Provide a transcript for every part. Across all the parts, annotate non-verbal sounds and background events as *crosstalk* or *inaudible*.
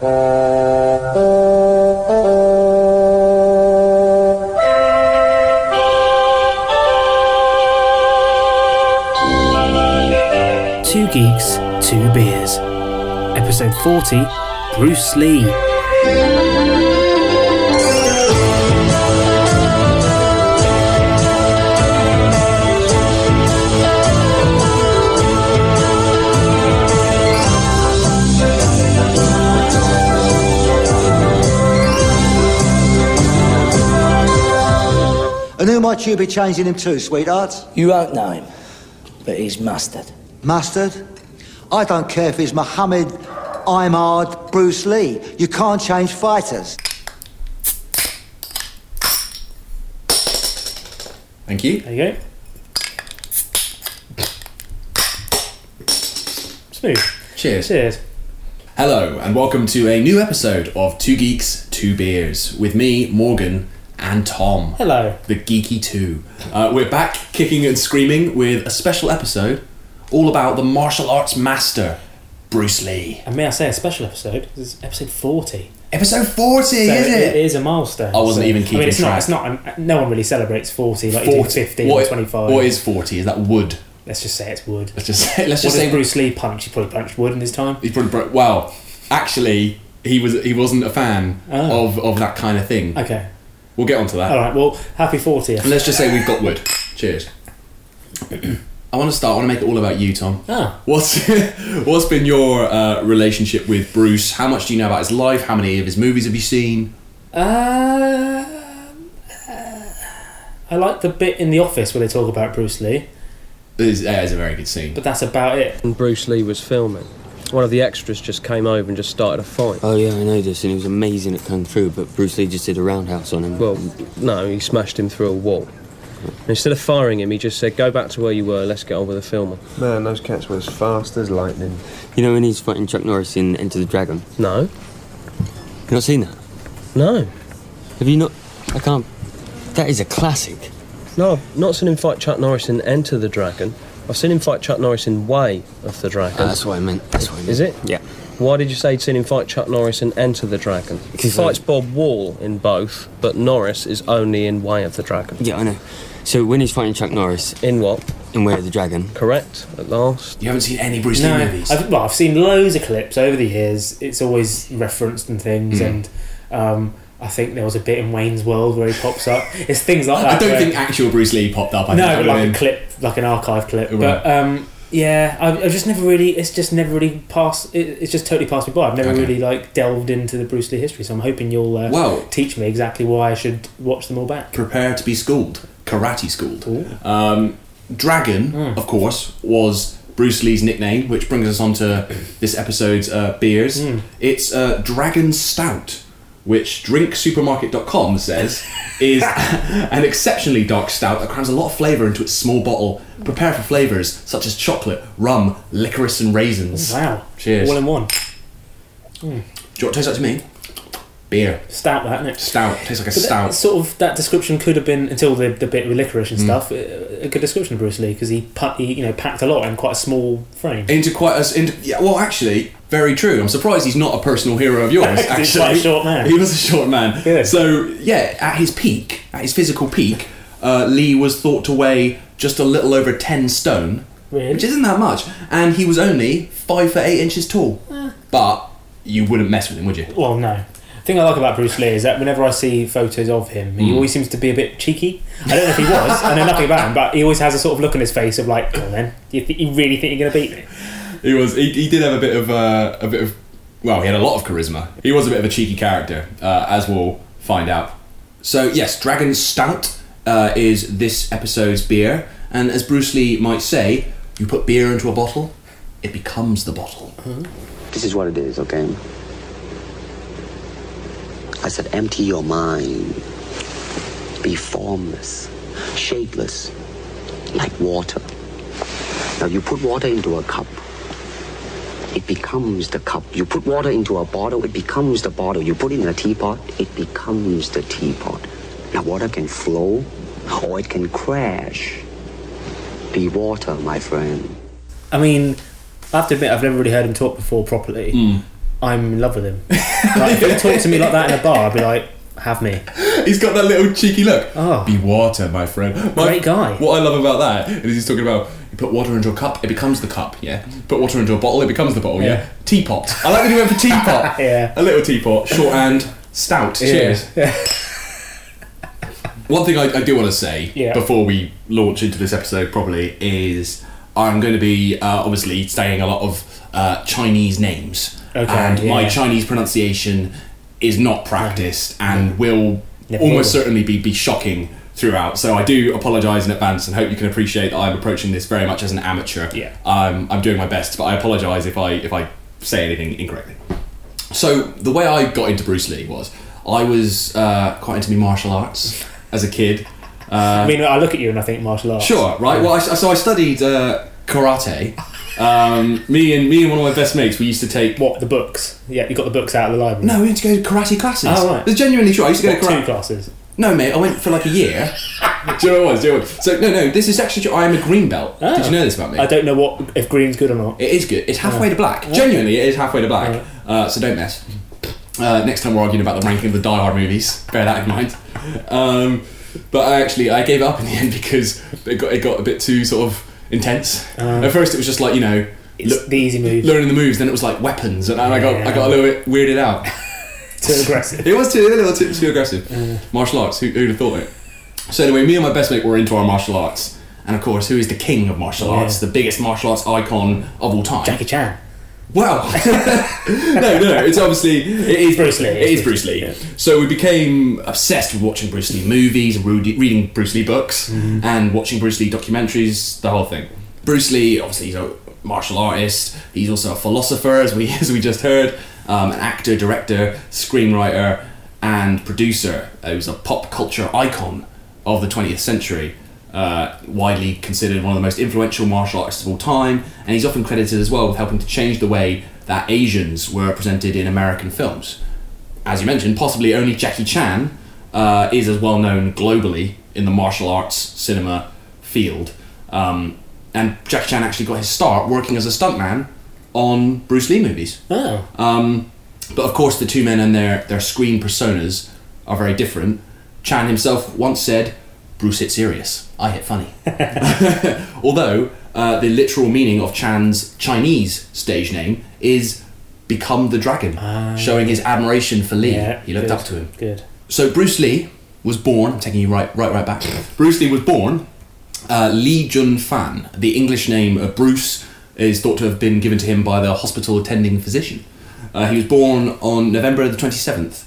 Two Geeks, Two Beers. Episode 40 Bruce Lee. Might you be changing him too, sweetheart? You won't know him, but he's mustard. Mustard? I don't care if he's Muhammad, Imard, Bruce Lee. You can't change fighters. Thank you. There you go. Smooth. Cheers. Cheers. Hello, and welcome to a new episode of Two Geeks, Two Beers with me, Morgan, and Tom. Hello. The Geeky Two. Uh, we're back kicking and screaming with a special episode all about the martial arts master, Bruce Lee. And may I say a special episode? This is episode 40. Episode 40, So is it it? is a milestone. I wasn't So- even I keeping mean, it's track. not. It's not. No one really celebrates 40 like you do 50 What- or 25. What is 40? Is that wood? Let's just say it's wood. Let's just say, let's What just say Bruce Lee punch? He probably punched wood in his time. He probably bro- well, actually, he was he wasn't a fan Oh. of, of that kind of thing. Okay. We'll get onto that. All right. Well, happy 40th. And let's just say we've got wood. Cheers. I want to start. I want to make it all about you, Tom. Ah. What's *laughs* what's been your uh, relationship with Bruce? How much do you know about his life? How many of his movies have you seen? Uh, I like the bit in The Office where they talk about Bruce Lee, It's, yeah, it's a very good scene. but that's about it. and Bruce Lee was filming. One of the extras just came over and just started a fight. Oh yeah, I know this, and he was amazing at kung fu. But Bruce Lee just did a roundhouse on him. Well, no, he smashed him through a wall. And instead of firing him, he just said, "Go back to where you were. Let's get on with the filming." Man, those cats were as fast as lightning. you know when he's fighting Chuck Norris in Enter the Dragon. No, You not seen that? no, Have you not? I can't. That is a classic. no. I've not seen him fight Chuck Norris in Enter the Dragon. I've seen him fight Chuck Norris in Way of the Dragon. Ah, that's what I meant. That's what I meant. Is it? Yeah. Why did you say you'd seen him fight Chuck Norris in Enter the Dragon? He Because, uh, fights Bob Wall in both, but Norris is only in Way of the Dragon. Yeah, I know. So when he's fighting Chuck Norris In what? in Way of the Dragon, Correct. At last. You haven't seen any Bruce Lee No, movies? I've, well, I've seen loads of clips over the years. It's always referenced and things, Hmm. and um, I think there was a bit in Wayne's World where he pops up. It's things like that. I don't where- think actual Bruce Lee popped up. I no, like a clip, like an archive clip. Right. But um, yeah, I, I just never really. It's just never really passed. It, it's just totally passed me by. I've never Okay. really like delved into the Bruce Lee history. So I'm hoping you'll uh, Well- teach me exactly why I should watch them all back. prepare to be schooled, karate schooled. Um, Dragon, Hmm. of course, was Bruce Lee's nickname, which brings us on to this episode's uh, beers. Hmm. It's uh, Dragon Stout, which drinksupermarket.com says is *laughs* an exceptionally dark stout that crams a lot of flavour into its small bottle. Prepare for flavours such as chocolate, rum, licorice, and raisins. Wow. Cheers. All in one. Do you want to taste that to me? Beer. Stout, that, isn't it? Stout. Tastes like a But that, stout. sort of that description could have been until the, the bit with licorice and stuff. A a good description of Bruce Lee because he, pu- he you know packed a lot in quite a small frame. into quite a into, yeah well actually very true i'm surprised he's not a personal hero of yours *laughs* He's actually quite a short man. he was a short man Good. so yeah at his peak at his physical peak uh, lee was thought to weigh just a little over 10 stone Really? which isn't that much and he was only 5 foot 8 inches tall Eh. but you wouldn't mess with him would you Well, no. The thing I like about Bruce Lee is that whenever I see photos of him, he always seems to be a bit cheeky. I don't know if he was. I know nothing about him, but he always has a sort of look on his face of like, "Go on then, you, th- you really think you're going to beat me?" he was he, he did have a bit of uh, a bit of well he had a lot of charisma he was a bit of a cheeky character uh, as we'll find out so yes dragon stout uh, is this episode's beer and as bruce lee might say you put beer into a bottle it becomes the bottle this is what it is, okay? I said, empty your mind. Be formless, shapeless, like water. Now you put water into a cup. It becomes the cup. You put water into a bottle, it becomes the bottle. You put it in a teapot, it becomes the teapot. Now water can flow or it can crash. Be water, my friend. I mean, I have to admit, I've never really heard him talk before properly. Hmm. I'm in love with him. like, if he talked to me like that in a bar, I'd be like, have me. He's got that little cheeky look. Oh. Be water, my friend. My- Great guy. What I love about that is he's talking about you put water into a cup, it becomes the cup, yeah. Put water into a bottle, it becomes the bottle, yeah. Yeah. Teapot. I like that you went for teapot. *laughs* Yeah. A little teapot, shorthand, stout. Cheers. *laughs* One thing I, I do want to say Yeah. before we launch into this episode properly is I'm going to be uh, obviously saying a lot of uh, Chinese names, Okay, and my. Chinese pronunciation is not practiced and will Never almost will. certainly be, be shocking throughout. So I do apologise in advance and hope you can appreciate that I'm approaching this very much as an amateur. Yeah. Um, I'm doing my best, but I apologise if I if I say anything incorrectly. So the way I got into Bruce Lee was I was uh, quite into me martial arts *laughs* as a kid. I mean, I look at you and I think martial arts. Sure, right. Well, I, so I studied uh, karate. Um, me and me and one of my best mates, we used to take. What, the books? Yeah, you got the books out of the library. No, we went to go to karate classes. Oh, right. It's genuinely true. I used to go What, to two karate. classes. No, mate, I went for like a year. *laughs* do you know what it was? Do you know what it was? So no, no, this is actually true. I am a green belt. Did you know this about me? I don't know what if green's good or not. It is good. It's halfway to black. Genuinely, it is halfway to black. Uh, so don't mess. Uh, next time we're arguing about the ranking of the Die Hard movies, bear that in mind. Um, but I actually I gave up in the end because it got it got a bit too sort of intense. Uh, At first, it was just like you know. Look- the easy move. learning the moves, then it was like weapons, and I got I got a little bit weirded out. *laughs* Too aggressive. It was too a little too, too aggressive. Uh. Martial arts. Who, who'd have thought it? So anyway, me and my best mate were into our martial arts, and of course, who is the king of martial Yeah. arts? The biggest martial arts icon of all time. Jackie Chan. Well, *laughs* no, no, no. It's obviously it is Bruce Lee, It is Bruce Bruce Lee. Lee, So we became obsessed with watching Bruce Lee movies, reading Bruce Lee books, Mm-hmm. and watching Bruce Lee documentaries. The whole thing. Bruce Lee, obviously, he's a martial artist. He's also a philosopher, as we *laughs* as we just heard, um, an actor, director, screenwriter, and producer. He was a pop culture icon of the 20th century. Uh, widely considered one of the most influential martial artists of all time, and he's often credited as well with helping to change the way that Asians were presented in American films. As you mentioned, possibly only Jackie Chan uh, is as well known globally in the martial arts cinema field. Um, and Jackie Chan actually got his start working as a stuntman on Bruce Lee movies. Oh. Um, but of course, the two men and their, their screen personas are very different. Chan himself once said, Bruce hit serious, I hit funny. *laughs* Although, uh, the literal meaning of Chan's Chinese stage name is Become the Dragon, showing his admiration for Lee. Yeah. he looked good. up to him. Good. So Bruce Lee was born. I'm taking you right, right, right back. Bruce Lee was born. Uh, Lee Jun Fan. The English name of Bruce is thought to have been given to him by the hospital attending physician. Uh, he was born on November the 27th,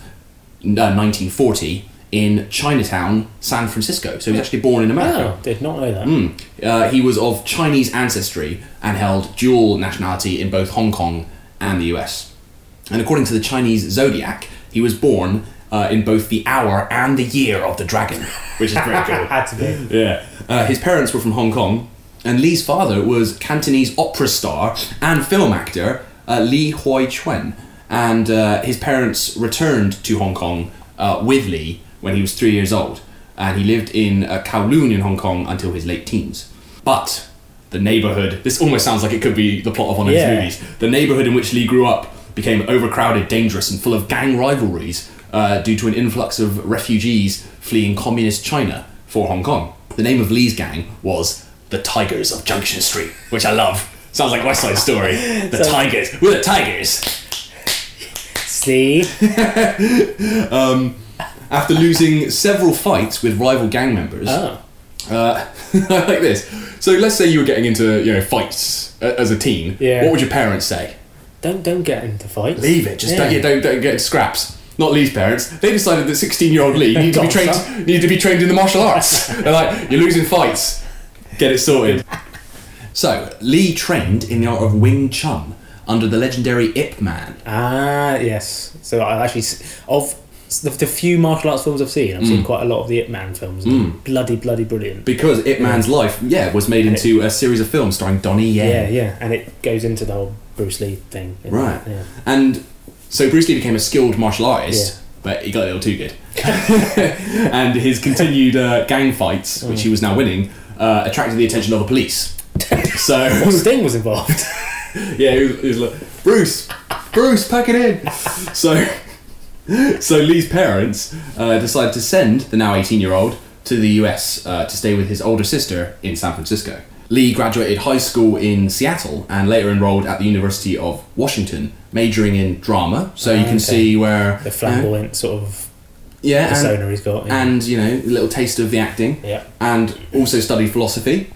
uh, 1940, in Chinatown, San Francisco. So he was actually born in America. Oh, did not know that. Mm. Uh, he was of Chinese ancestry and held dual nationality in both Hong Kong and the US. And according to the Chinese zodiac, he was born uh, in both the hour and the year of the dragon, which is pretty *laughs* cool. Had to be. Yeah. Uh, his parents were from Hong Kong, and Lee's father was Cantonese opera star and film actor uh, Lee Hoi Chuen. And uh, his parents returned to Hong Kong uh, with Lee when he was three years old, and he lived in uh, Kowloon in Hong Kong until his late teens. But the neighborhood, this almost sounds like it could be the plot of one of Yeah. his movies. The neighborhood in which Lee grew up became overcrowded, dangerous, and full of gang rivalries uh, due to an influx of refugees fleeing communist China for Hong Kong. The name of Lee's gang was the Tigers of Junction Street, which I love. Sounds like West Side Story. The So- Tigers. We're the Tigers. See? *laughs* After losing several fights with rival gang members, Oh. uh, *laughs* like this. So let's say you were getting into you know fights uh, as a teen. Yeah. What would your parents say? Don't don't get into fights. Leave it. Just Yeah. don't, yeah, don't don't get into scraps. Not Lee's parents. They decided that 16 year old Lee *laughs* needed to be trained son. needed to be trained in the martial arts. *laughs* They're like, you're losing fights. Get it sorted. So Lee trained in the art of Wing Chun under the legendary Ip Man. Ah, yes. So I actually of the, the few martial arts films I've seen, I've Mm. seen quite a lot of the Ip Man films. and Bloody, bloody brilliant. Because Ip Man's life, yeah, was made into a series of films starring Donnie Yen. Yeah, yeah, and it goes into the whole Bruce Lee thing. Right. Yeah. And so Bruce Lee became a skilled martial artist, Yeah. but he got a little too good. *laughs* and his continued uh, gang fights, which he was now winning, uh, attracted the attention of the police. *laughs* So Well, Sting was involved. *laughs* yeah, he was, he was like, Bruce, Bruce, pack it in. so, *laughs* so Lee's parents uh, decided to send the now 18 year old to the US uh, to stay with his older sister in San Francisco. Lee graduated high school in Seattle and later enrolled at the University of Washington, majoring in drama. So you can Okay. see where The flamboyant sort of yeah, and- persona he's got. yeah. and you know a little taste of the acting Yeah. and also studied philosophy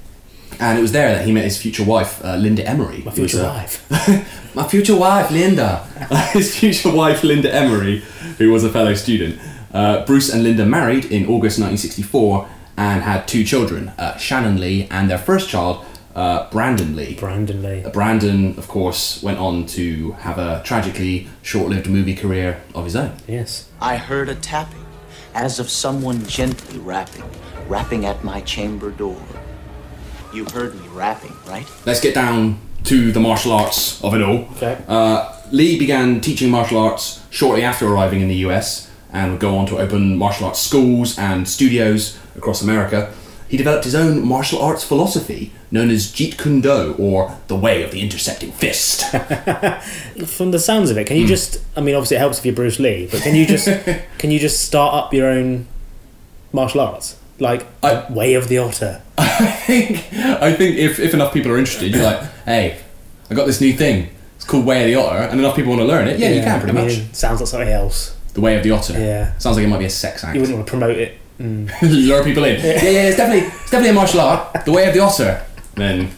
and it was there that he met his future wife uh, linda emery my who was, future uh, wife. *laughs* my future wife linda *laughs* his future wife linda emery who was a fellow student uh, bruce and linda married in august 1964 and had two children uh, shannon lee and their first child uh, brandon lee Brandon Lee. Uh, Brandon, of course, went on to have a tragically short-lived movie career of his own. Yes. I heard a tapping, as of someone gently rapping, rapping at my chamber door. You heard me rapping, right? let's get down to the martial arts of it all. Okay. Uh, Lee began teaching martial arts shortly after arriving in the US and would go on to open martial arts schools and studios across America. He developed his own martial arts philosophy known as Jeet Kune Do, or the way of the intercepting fist. *laughs* From the sounds of it, can you just? I mean, obviously it helps if you're Bruce Lee, but can you just? *laughs* can you just start up your own martial arts, like I- Way of the Otter? *laughs* I think, I think if, if enough people are interested, you're like, hey, I got this new thing. It's called Way of the Otter, and enough people want to learn it. Yeah, you can pretty I much. sounds like something else. The Way of the Otter. Yeah. Sounds like it might be a sex act. You wouldn't want to promote it. *laughs* lure people in. Yeah, yeah, it's definitely it's definitely a martial art. The way of the otter. Then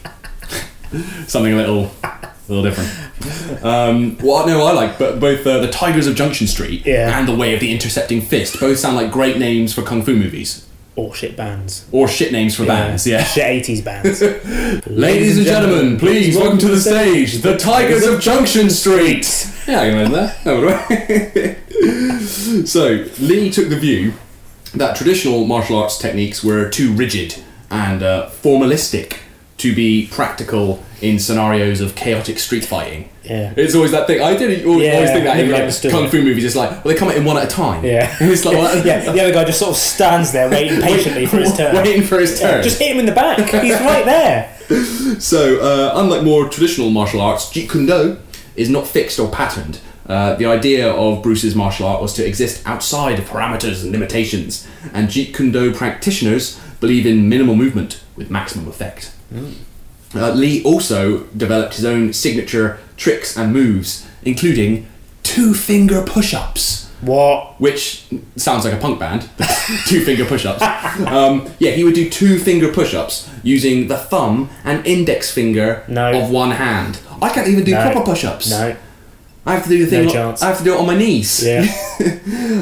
*laughs* something a little a little different. Um, well, no, I like, but both uh, the Tigers of Junction Street Yeah. and the Way of the Intercepting Fist both sound like great names for kung fu movies Or shit bands. or shit names for bands. Yeah. Shit 80s bands. *laughs* Ladies and gentlemen, please welcome to the stage the Tigers of Junction Street. Yeah, I can imagine that. That *laughs* so Lee took the view that traditional martial arts techniques were too rigid and uh, formalistic to be practical in scenarios of chaotic street fighting. Yeah. It's always that thing. I did always, Yeah, always think that in like, kung fu movies. It's like, well, they come in one at a time. Yeah. *laughs* it's like, well, yeah, the other guy just sort of stands there waiting *laughs* patiently for his turn. waiting for his Yeah, turn. just hit him in the back. He's right there. *laughs* So, uh, unlike more traditional martial arts, Jeet Kune Do is not fixed or patterned. Uh, the idea of Bruce's martial art was to exist outside of parameters and limitations, and Jeet Kune Do practitioners believe in minimal movement with maximum effect. Uh, Lee also developed his own signature tricks and moves, including two finger push ups What? which sounds like a punk band. *laughs* two finger push-ups. Um, yeah, he would do two finger push-ups using the thumb and index finger No. of one hand. I can't even do No. proper push-ups. No. I have to do the thing. No chance. I have to do it on my knees. Yeah. *laughs*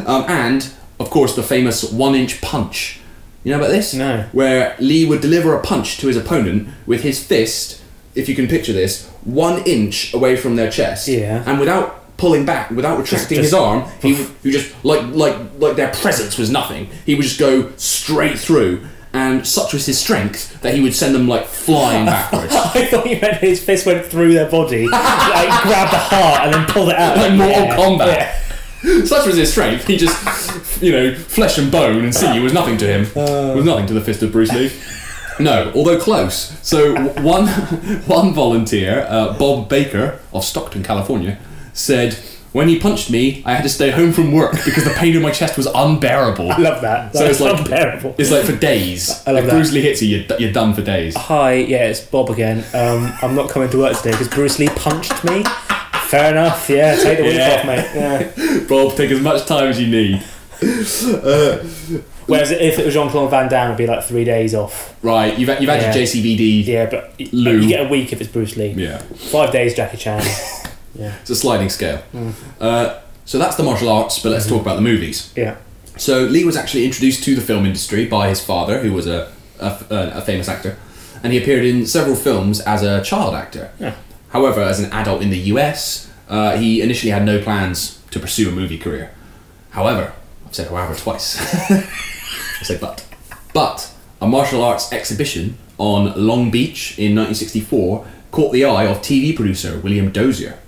Um, and of course, the famous one-inch punch. You know about this? No. Where Lee would deliver a punch to his opponent with his fist, if you can picture this, one inch away from their chest. Yeah. And without pulling back, without retracting his arm, he would he would just like like like their presence was nothing. He would just go straight through. And such was his strength that he would send them like flying *laughs* backwards. I thought you meant his fist went through their body, *laughs* like grabbed the heart and then pulled it out. like Mortal Yeah. Kombat. Yeah. Such was his strength. He just, you know, flesh and bone and sinew was nothing to him. was nothing to the fist of Bruce Lee. No, although close. So one *laughs* one volunteer, uh, Bob Baker of Stockton, California, said. When he punched me, I had to stay home from work because the pain in my chest was unbearable. I love that. So it's like unbearable. It's like for days. *laughs* I love if that. Bruce Lee hits you, you're, you're done for days. Hi, yeah, it's Bob again. Um, I'm not coming to work today because Bruce Lee punched me. Fair enough. Yeah, take the week Yeah. off, mate. Yeah. *laughs* Bob, take as much time as you need. Whereas if it was Jean Claude Van Damme, it'd be like three days off. Right, you've had, you've had Yeah. your JCVD. Yeah, but y- Lou. you get a week if it's Bruce Lee. Yeah. Five days, Jackie Chan. *laughs* It's a sliding scale. Mm. Uh, so that's the martial arts, but let's talk about the movies. yeah. So Lee was actually introduced to the film industry by his father, who was a, a, a famous actor, and he appeared in several films as a child actor. Yeah. However, as an adult in the US, uh, he initially had no plans to pursue a movie career. However, I've said however twice. *laughs* I said but. But a martial arts exhibition on Long Beach in 1964 caught the eye of TV producer William Dozier,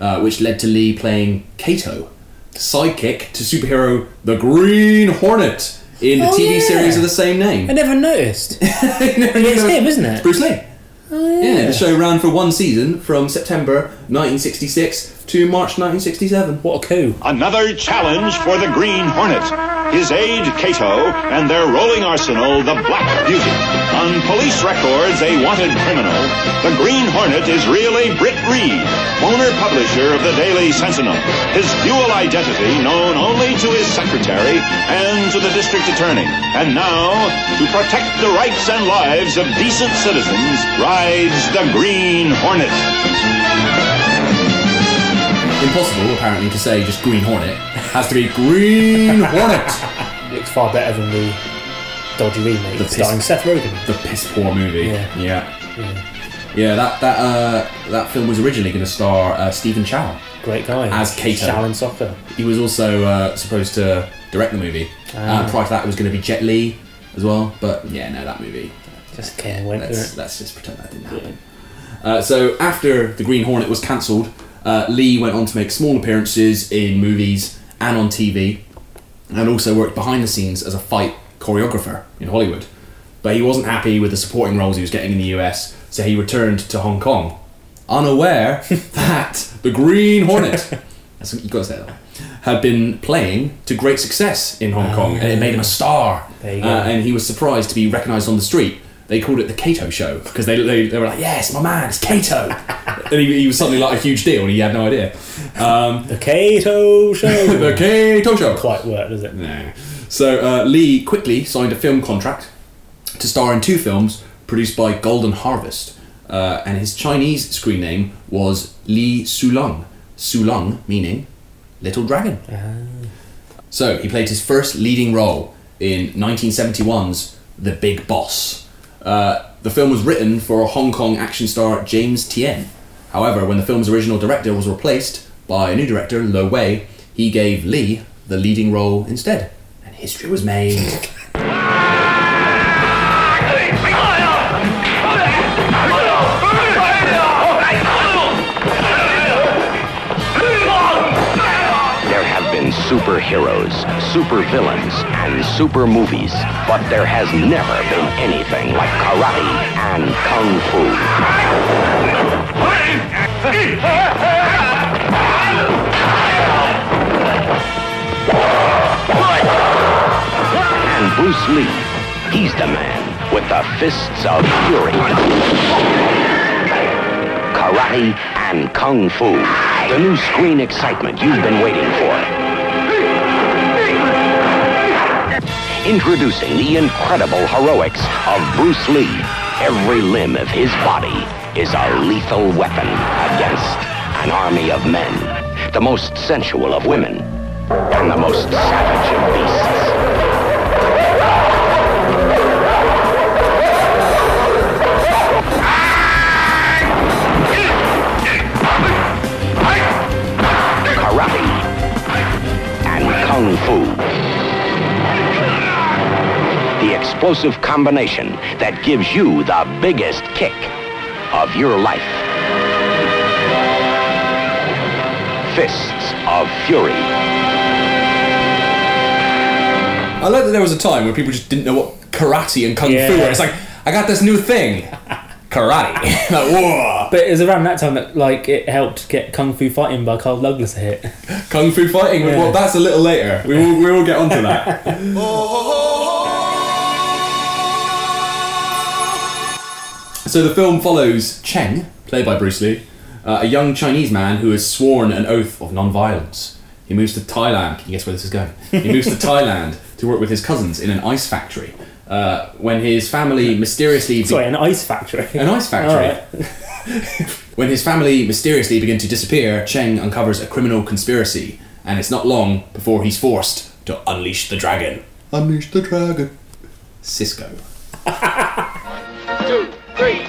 uh, which led to Lee playing Kato, sidekick to superhero the Green Hornet in the Oh, TV yeah. series of the same name. I never noticed. *laughs* it's him, isn't it? Bruce Lee. Oh, yeah, the show ran for one season from September 1966 to March 1967. What a coup. Another challenge for the Green Hornet. His aide, Kato, and their rolling arsenal, the Black Beauty. On police records, a wanted criminal. The Green Hornet is really Britt Reed, owner publisher of the Daily Sentinel. His dual identity known only to his secretary and to the district attorney. And now, to protect the rights and lives of decent citizens, rides the Green Hornet. Impossible, apparently, to say just Green Hornet. Has to be Green Hornet. *laughs* Looks far better than the dodgy remake The starring piss- Seth Rogen. The piss poor movie. Yeah. Yeah. Yeah. Yeah, that that uh, that film was originally going to star uh, Stephen Chow. Great guy. As Kato. Shaolin Soccer. He was also uh, supposed to direct the movie. Ah. Prior to that, it was going to be Jet Li as well. But yeah, no, that movie. Just came and went, Let's, it? let's just pretend that didn't happen. Uh, so after the Green Hornet was cancelled, uh, Lee went on to make small appearances in movies and on TV, and also worked behind the scenes as a fight choreographer in Hollywood. But he wasn't happy with the supporting roles he was getting in the US, so he returned to Hong Kong, unaware *laughs* that the Green Hornet, *laughs* that's you got to say that, had been playing to great success in Hong Kong, and it made him a star. There you go. Uh, and he was surprised to be recognised on the street. They called it the Kato Show because they, they, they were like, "Yes, my man, it's Kato," *laughs* and he, he was suddenly like a huge deal, and he had no idea. Um, The Kato Show. *laughs* the Kato Show. Quite work, does it? No. So uh, Lee quickly signed a film contract to star in two films produced by Golden Harvest, uh, and his Chinese screen name was Li Sulong. Sulong meaning little dragon. So he played his first leading role in 1971's The Big Boss. Uh, the film was written for Hong Kong action star James Tien. However, when the film's original director was replaced by a new director, Lo Wei, he gave Lee the leading role instead, and history was made. *laughs* superheroes, supervillains, and super movies, but there has never been anything like karate and kung fu. And Bruce Lee, he's the man with the fists of fury. Karate and Kung Fu. The new screen excitement you've been waiting for. Introducing the incredible heroics of Bruce Lee. Every limb of his body is a lethal weapon against an army of men. The most sensual of women and the most savage of beasts. karate, and kung fu. Explosive combination that gives you the biggest kick of your life. Fists of Fury. I like that there was a time where people just didn't know what karate and kung fu were. It's like, I got this new thing, *laughs* karate. *laughs* like, whoa. But it was around that time that like it helped get Kung Fu Fighting by Carl Douglas a hit. Kung fu fighting, Yeah. well, that's a little later. We will, we will get onto that. *laughs* So the film follows Cheng, played by Bruce Lee, uh, a young Chinese man who has sworn an oath of non-violence. He moves to Thailand. Can you guess where this is going? He moves to *laughs* Thailand to work with his cousins in an ice factory. Uh, when his family mysteriously Sorry, an ice factory. an ice factory. Alright. *laughs* When his family mysteriously begin to disappear, Cheng uncovers a criminal conspiracy, and it's not long before he's forced to unleash the dragon. Unleash the dragon. Cisco. two, three,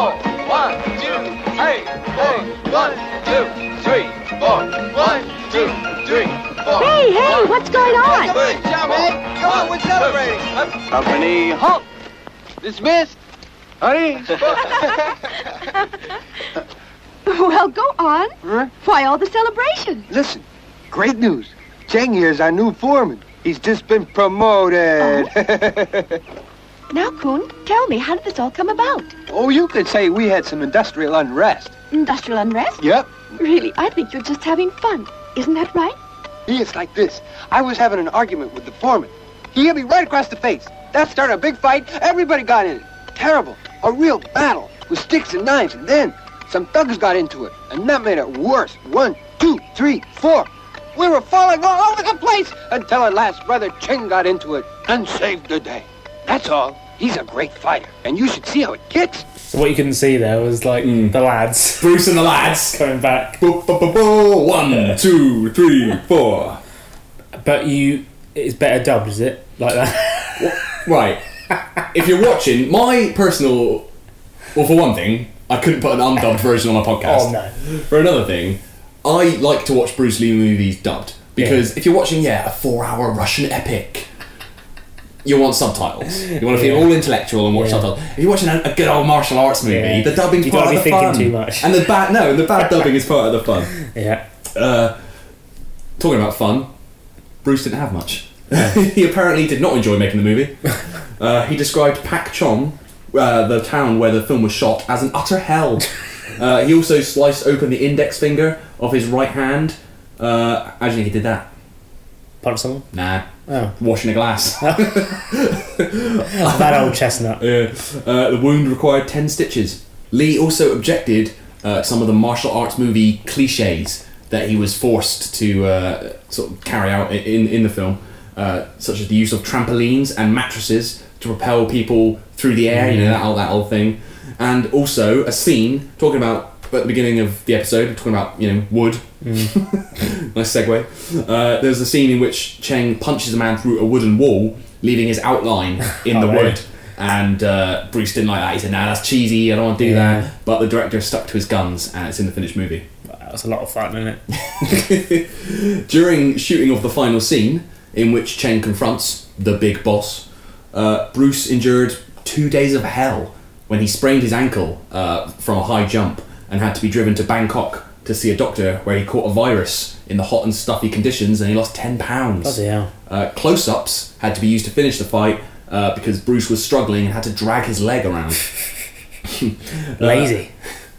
four. One, two, hey, hey. One, two, three, four. One, two, three, four. Hey, hey, what's going on? Come on, Johnny. Come on, we're celebrating. Company halt. Dismissed. Honey. Well, go on. Why all the celebration? Listen, great news. Cheng here is our new foreman. He's just been promoted. Now, Kuhn, tell me, how did this all come about? oh, you could say we had some industrial unrest. Industrial unrest? Yep. Really, I think you're just having fun. Isn't that right? It's like this. I was having an argument with the foreman. He hit me right across the face. That started a big fight. Everybody got in it. Terrible. A real battle with sticks and knives. And then some thugs got into it. And that made it worse. One, two, three, four. We were falling all over the place until at last Brother Ching got into it and saved the day. That's all. He's a great fighter. And you should see how it gets. So what you couldn't see there was like hmm. the lads. *laughs* Bruce and the lads *laughs* coming back. One, two, three, four. But you, it's better dubbed, is it? Like that. Right. if you're watching, my personal. Well, for one thing, I couldn't put an undubbed version on a podcast. Oh, no. For another thing, I like to watch Bruce Lee movies dubbed. Because if you're watching, yeah, a four hour Russian epic, you want subtitles. You want to feel Yeah. all intellectual and watch Yeah. subtitles. If you're watching a, a good old martial arts movie, Yeah. the dubbing's You part of be the thinking fun. too much. And the bad, no, the bad *laughs* dubbing is part of the fun. Yeah. Uh, talking about fun, Bruce didn't have much. *laughs* he apparently did not enjoy making the movie. *laughs* Uh, he described Pak Chong, uh, the town where the film was shot, as an utter hell. Uh, he also sliced open the index finger of his right hand. Uh, how do you think he did that? Punch someone? Nah. Oh. Washing a glass. *laughs* that old chestnut. Yeah. Uh, the wound required 10 stitches. Lee also objected uh, some of the martial arts movie cliches that he was forced to uh, sort of carry out in, in the film, uh, such as the use of trampolines and mattresses to propel people through the air, you know, that, old- that old thing. And also a scene talking about, at the beginning of the episode, we're talking about, you know, wood. *laughs* nice segue. Uh, there's a scene in which Cheng punches a man through a wooden wall, leaving his outline in *laughs* Oh, the right. wood. And uh, Bruce didn't like that. He said, "Nah, that's cheesy. I don't want to do Yeah. that." But the director stuck to his guns, and it's in the finished movie. That was a lot of fun, isn't it? *laughs* During shooting of the final scene, in which Cheng confronts the big boss, uh, Bruce endured two days of hell when he sprained his ankle uh, from a high jump and had to be driven to Bangkok to see a doctor where he caught a virus in the hot and stuffy conditions and he lost 10 pounds. Bloody hell. Uh, Close ups had to be used to finish the fight uh, because Bruce was struggling and had to drag his leg around. *laughs* Lazy.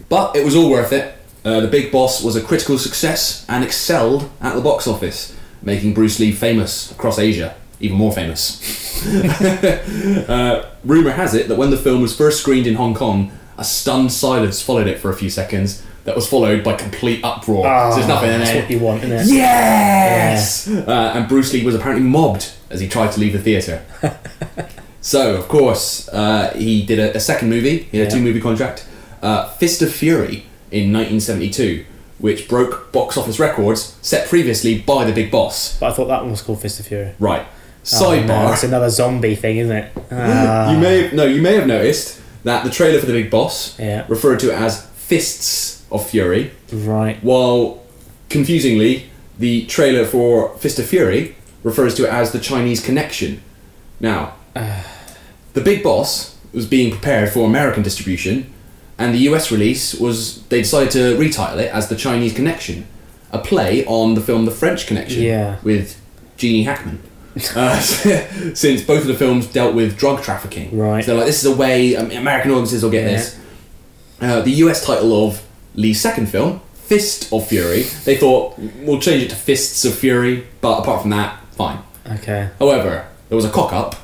But it was all worth it. Uh, the Big Boss was a critical success and excelled at the box office, making Bruce Lee famous across Asia, even more famous. *laughs* uh, rumor has it that when the film was first screened in Hong Kong, a stunned silence followed it for a few seconds. That was followed by complete uproar. so there's nothing in Ah, that's what you want, isn't it? Yes! Uh, and Bruce Lee was apparently mobbed as he tried to leave the theatre. *laughs* so, of course, uh, he did a, a second movie. He had a two movie contract. Uh, Fist of Fury in 1972, which broke box office records set previously by the Big Boss. But I thought that one was called Fist of Fury. Right. Oh, no, Sidebar. it's another zombie thing, isn't it? Ah. *gasps* you may have, no, you may have noticed that the trailer for the Big Boss Yeah. referred to it as Fists of Fury, Right. while confusingly the trailer for Fist of Fury refers to it as the Chinese Connection. Now, *sighs* the Big Boss was being prepared for American distribution, and the US release was they decided to retitle it as the Chinese Connection, a play on the film The French Connection Yeah. with Gene Hackman. Uh, *laughs* since both of the films dealt with drug trafficking, Right. So they're like, this is a way um, American audiences will get Yeah. this. Uh, the US title of Lee's second film, Fist of Fury, they thought we'll change it to Fists of Fury, but apart from that, fine. Okay. However, there was a cock up.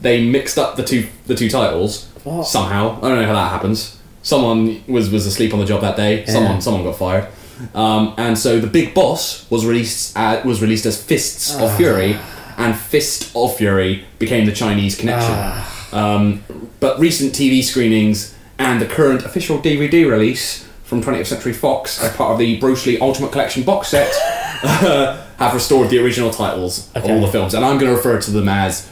They mixed up the two the two titles What? somehow. I don't know how that happens. Someone was was asleep on the job that day. Yeah. Someone someone got fired. Um, and so the Big Boss was released uh, was released as Fists of Ah. Fury, and Fist of Fury became the Chinese connection. Um, but recent TV screenings and the current official DVD release from 20th Century Fox as part of the Bruce Lee Ultimate Collection box set *laughs* have restored the original titles of all the films, and I'm going to refer to them as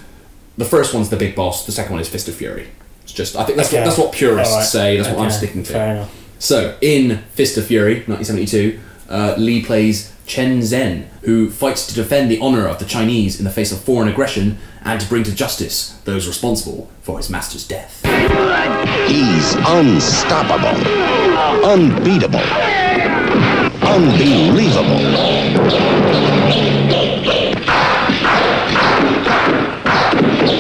the first one's the Big Boss, the second one is Fist of Fury. It's just I think that's Okay. what that's what purists Alright. say. That's what I'm sticking to. So, in Fist of Fury, 1972, uh, Lee plays Chen Zhen, who fights to defend the honor of the Chinese in the face of foreign aggression and to bring to justice those responsible for his master's death. He's unstoppable, unbeatable, unbelievable.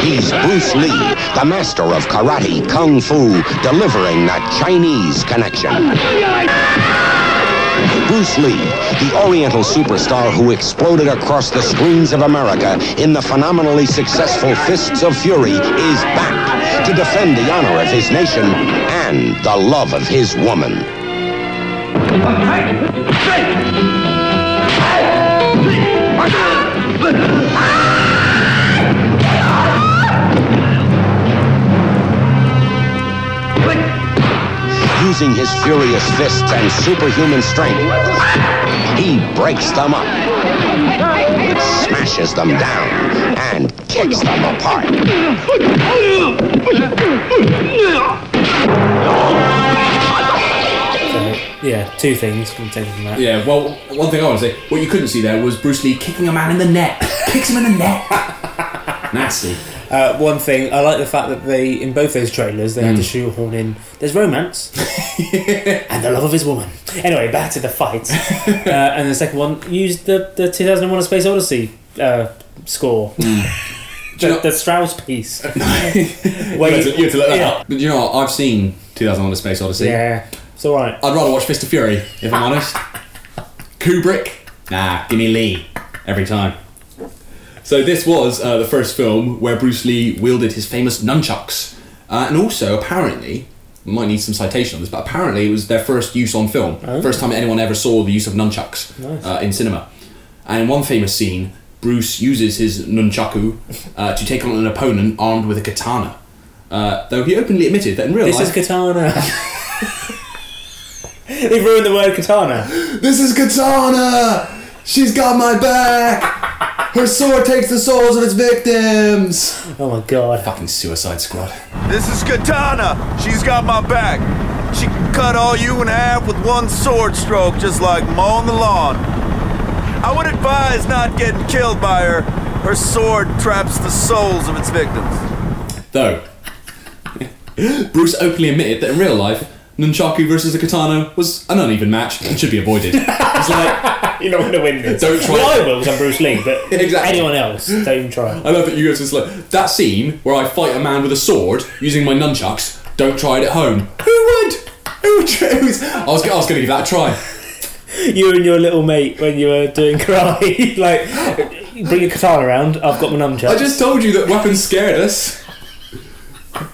He's Bruce Lee, the master of karate, kung fu, delivering the Chinese connection. Bruce Lee, the Oriental superstar who exploded across the screens of America in the phenomenally successful Fists of Fury, is back to defend the honor of his nation and the love of his woman. Using his furious fists and superhuman strength, he breaks them up, smashes them down, and kicks them apart. So, yeah, two things from taking from that. Yeah, well, one thing I want to say, what you couldn't see there was Bruce Lee kicking a man in the neck. *laughs* Kicks him in the neck. *laughs* Nasty. Uh, one thing I like the fact that they in both those trailers they had to Mm. shoehorn in there's romance *laughs* and the love of his woman. Anyway, back to the fight. uh, and the second one used the the 2001: A Space Odyssey uh, score. The, the Strauss piece. *laughs* *laughs* you, you had to let that yeah. out. But you know what? I've seen 2001: A Space Odyssey. Yeah, it's all right. I'd rather watch Fist of Fury, if I'm honest. Kubrick? Nah, give me Lee every time. So this was uh, the first film where Bruce Lee wielded his famous nunchucks, uh, and also apparently, might need some citation on this, but apparently it was their first use on film. Oh. First time anyone ever saw the use of nunchucks Nice. uh, in cinema. And in one famous scene, Bruce uses his nunchaku uh, to take on an opponent armed with a katana. Uh, though he openly admitted that in real This life, is katana. *laughs* They've ruined the word katana. This is Katana! She's got my back! Her sword takes the souls of its victims! Oh my god. Fucking Suicide Squad. This is Katana. She's got my back. She can cut all you in half with one sword stroke, just like mowing the lawn. I would advise not getting killed by her. Her sword traps the souls of its victims. Though, *laughs* Bruce openly admitted that in real life, Nunchaku versus a katana was an uneven match and should be avoided. It's like, *laughs* You're not going to win this. Don't try Well. I will, I'm Bruce Lee, but *laughs* Exactly. anyone else, don't try. I love that you guys just like, that scene where I fight a man with a sword using my nunchucks, don't try it at home. Who would? Who would? I was, I was going to give that a try. *laughs* You and your little mate when you were doing karate, like, bring your katana around. I've got my nunchucks. I just told you that weapons scared us.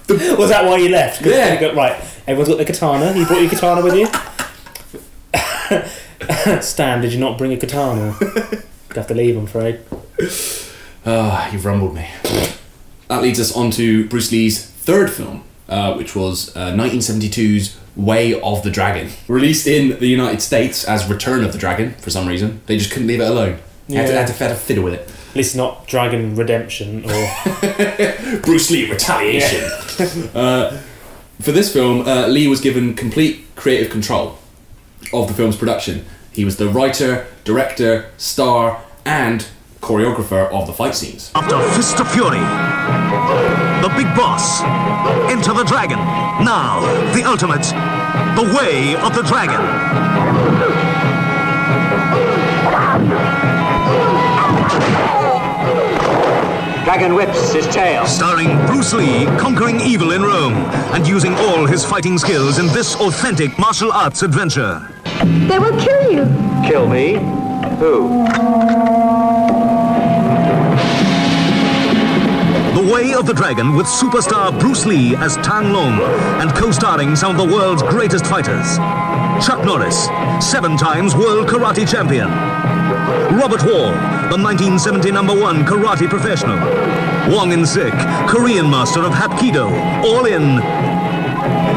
Was that why you left? Yeah. you got- right. Everyone's got the katana. You brought your katana with you. *laughs* Stan, did you not bring a katana? you have to leave, I'm afraid. Ah, you've rumbled me. That leads us on to Bruce Lee's third film, uh, which was uh, 1972's Way of the Dragon. Released in the United States as Return of the Dragon for some reason. They just couldn't leave it alone. They Had, to, Yeah. had to had to fiddle with it. At least not Dragon Redemption or *laughs* Bruce Lee Retaliation. uh, for this film, uh, Lee was given complete creative control of the film's production. He was the writer, director, star, and choreographer of the fight scenes. After Fist of Fury, the big boss, Enter the Dragon. Now, the ultimate, the Way of the Dragon. Dragon whips his tail. Starring Bruce Lee conquering evil in Rome and using all his fighting skills in this authentic martial arts adventure. They will kill you. Kill me? Who? The Way of the Dragon with superstar Bruce Lee as Tang Long and co-starring some of the world's greatest fighters. Chuck Norris, seven times world karate champion. Robert Wall, the 1970 number one karate professional. Wong In Sik, Korean master of Hapkido, all in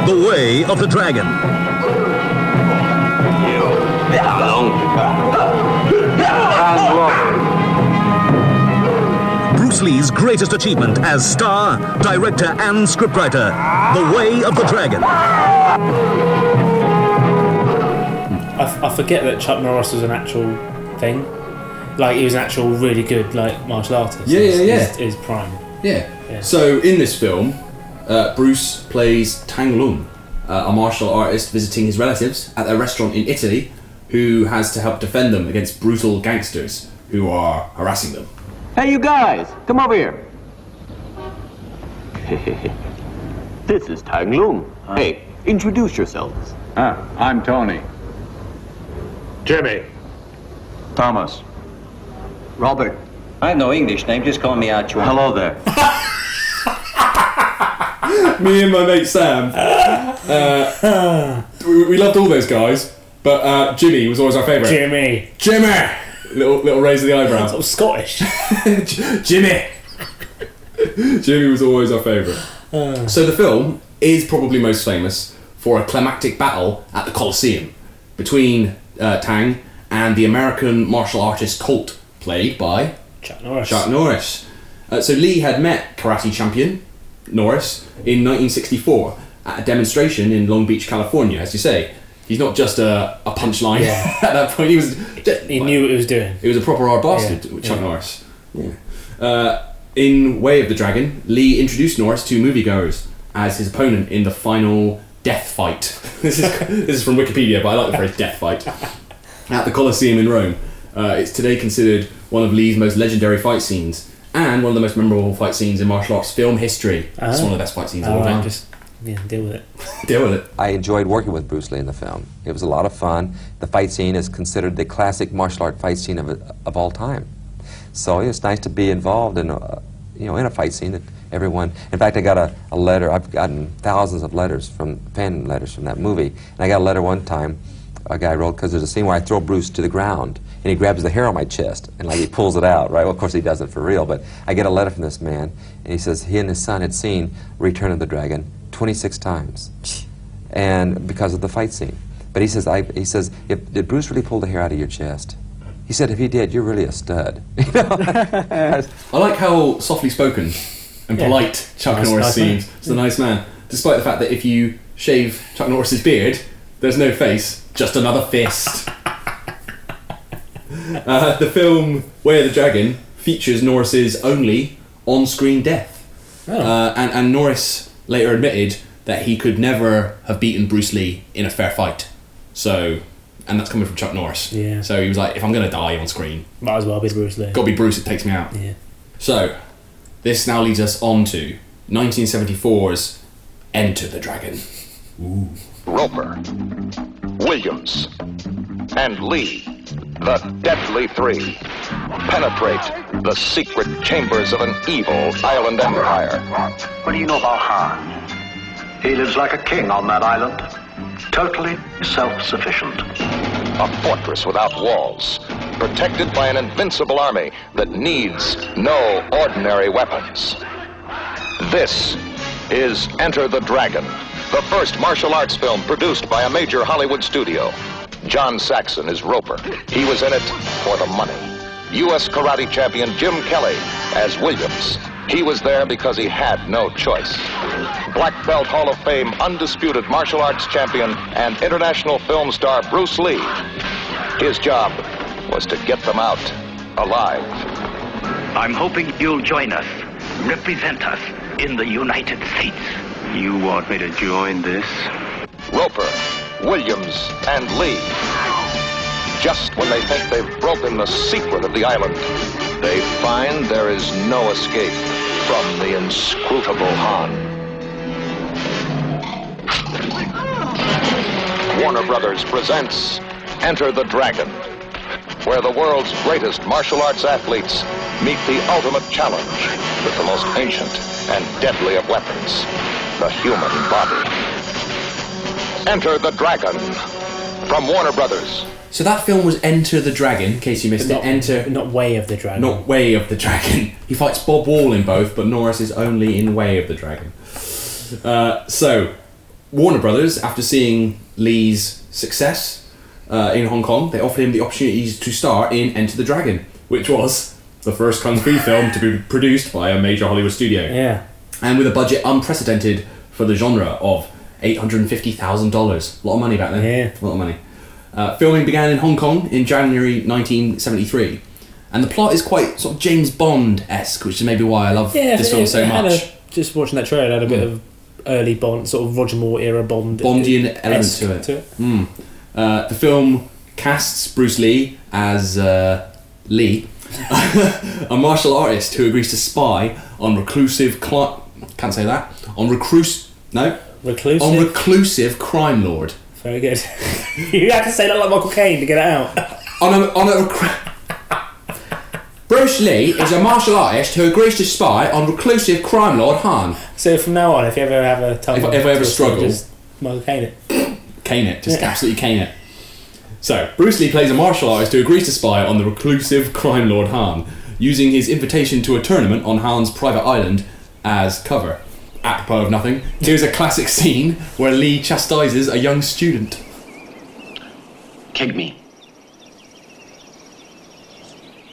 The Way of the Dragon. Bruce Lee's greatest achievement as star, director, and scriptwriter, The Way of the Dragon. I, f- I forget that Chuck Norris was an actual thing. Like he was an actual really good like martial artist. Yeah, His- yeah, yeah. His, his prime. Yeah. Yeah. So in this film, uh, Bruce plays Tang Lung, uh, a martial artist visiting his relatives at a restaurant in Italy, who has to help defend them against brutal gangsters who are harassing them. Hey, you guys, come over here. *laughs* this is Tang Lung. Hey, introduce yourselves. Ah, I'm Tony. Jimmy. Thomas. Robert. I have no English name, just call me Archie. Hello there. *laughs* Me and my mate Sam. Uh, we, we loved all those guys, but uh, Jimmy was always our favourite. Jimmy. Jimmy. Little little raise of the eyebrows. Sort of Scottish. *laughs* Jimmy. Jimmy was always our favourite. Uh. So the film is probably most famous for a climactic battle at the Colosseum between uh, Tang and the American martial artist Colt, played by Chuck Norris. Chuck Norris. Uh, so Lee had met karate champion Norris in 1964 at a demonstration in Long Beach, California. As you say, he's not just a, a punchline Yeah. *laughs* at that point. He was He knew what he was doing. he was a proper hard bastard, Yeah, Chuck yeah. Norris. Uh, in Way of the Dragon, Lee introduced Norris to moviegoers as his opponent in the final death fight. *laughs* this is this is from Wikipedia, but I like the phrase death fight. At the Colosseum in Rome, uh, it's today considered one of Lee's most legendary fight scenes and one of the most memorable fight scenes in martial arts film history. It's Ah. one of the best fight scenes of all Alright, time. just yeah, deal with it. *laughs* Deal with it. I enjoyed working with Bruce Lee in the film. It was a lot of fun. The fight scene is considered the classic martial art fight scene of, of all time. So it's nice to be involved in a, you know, in a fight scene that everyone. In fact, I got a, a letter. I've gotten thousands of letters from fan letters from that movie, and I got a letter one time. A guy wrote because there's a scene where I throw Bruce to the ground, and he grabs the hair on my chest and like he pulls it out. Right? Well, of course he doesn't for real, but I get a letter from this man, and he says he and his son had seen Return of the Dragon 26 times, and because of the fight scene. But he says, I, he says, if, did Bruce really pull the hair out of your chest? He said, if he did, you're really a stud. *laughs* *laughs* I like how softly spoken and Yeah. polite Chuck Nice- Norris nice man. seems. He's a nice man, despite the fact that if you shave Chuck Norris's beard, there's no face, just another fist. *laughs* uh, the film Way of the Dragon features Norris's only on-screen death, Oh. uh, and, and Norris later admitted that he could never have beaten Bruce Lee in a fair fight. So, and that's coming from Chuck Norris. Yeah. So he was like, if I'm gonna die on screen, Might as well be Bruce Lee. Got to be Bruce. It takes me out. Yeah. So, this now leads us on to 1974's Enter the Dragon. Ooh. Roper, Williams, and Lee, the Deadly Three, penetrate the secret chambers of an evil island empire. What do you know about Han? He lives like a king on that island, totally self-sufficient. A fortress without walls, protected by an invincible army that needs no ordinary weapons. This is Enter the Dragon, the first martial arts film produced by a major Hollywood studio. John Saxon is Roper. He was in it for the money. U.S. karate champion Jim Kelly as Williams. He was there because he had no choice. Black Belt Hall of Fame undisputed martial arts champion and international film star Bruce Lee. His job was to get them out alive. I'm hoping you'll join us, represent us in the United States. You want me to join this? Roper, Williams, and Lee. Just when they think they've broken the secret of the island, they find there is no escape from the inscrutable Han. Warner Brothers presents Enter the Dragon, where the world's greatest martial arts athletes meet the ultimate challenge with the most ancient and deadly of weapons, the human body. Enter the Dragon from Warner Brothers. So that film was Enter the Dragon, in case you missed Not- it. Enter. Not Way of the Dragon. Not Way of the Dragon. *laughs* He fights Bob Wall in both, but Norris is only in Way of the Dragon. Uh, so, Warner Brothers, after seeing Lee's success uh, in Hong Kong, they offered him the opportunity to star in Enter the Dragon, which was the first kung fu film to be produced by a major Hollywood studio. Yeah. And with a budget unprecedented for the genre of $850,000. A lot of money back then. Yeah. A lot of money. Uh, filming began in Hong Kong in January 1973. And the plot is quite sort of James Bond esque, which is maybe why I love Yeah, this it- film so it much. a- just watching that trailer, it had a bit of early Bond, sort of Roger Moore era Bond. Bondian element to it. to it. Mm. Uh, the film casts Bruce Lee as uh, Lee, *laughs* a martial artist who agrees to spy on reclusive cli- can't say that. On recluse, no, Reclusive. on reclusive crime lord. Very good. *laughs* you had to say that like Michael Caine to get it out. *laughs* On a, on a recru- Bruce Lee is a martial artist who agrees to spy on reclusive crime lord Han. So from now on, if you ever have a tongue, If I ever ever struggle. just Michael Caine it. Cane it, just Yeah. absolutely cane it. So, Bruce Lee plays a martial artist who agrees to spy on the reclusive crime lord Han, using his invitation to a tournament on Han's private island as cover. Apropos of nothing, here's a classic scene where Lee chastises a young student. Kick me.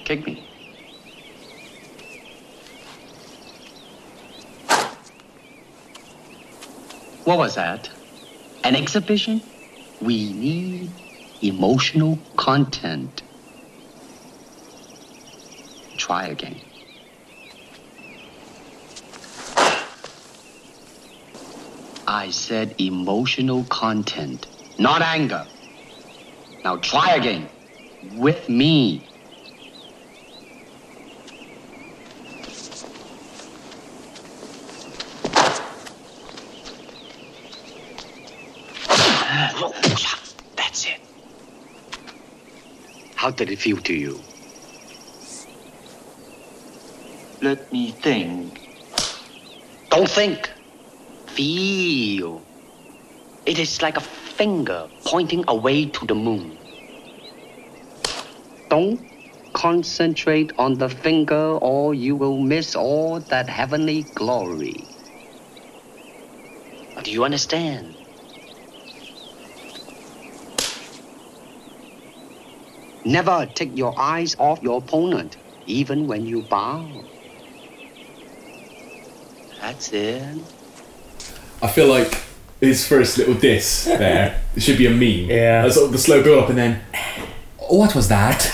Kick me. What was that? An exhibition? We need emotional content. Try again. I said emotional content, not anger. Now try again. With me. *sighs* That's it. How did it feel to you? Let me think. Don't think. Feel. It is like a finger pointing away to the moon. Don't concentrate on the finger or you will miss all that heavenly glory. Do you understand? Never take your eyes off your opponent, even when you bow. That's it. I feel like his first little diss there it should be a meme. Yeah. That's Sort of the slow build up and then. What was that?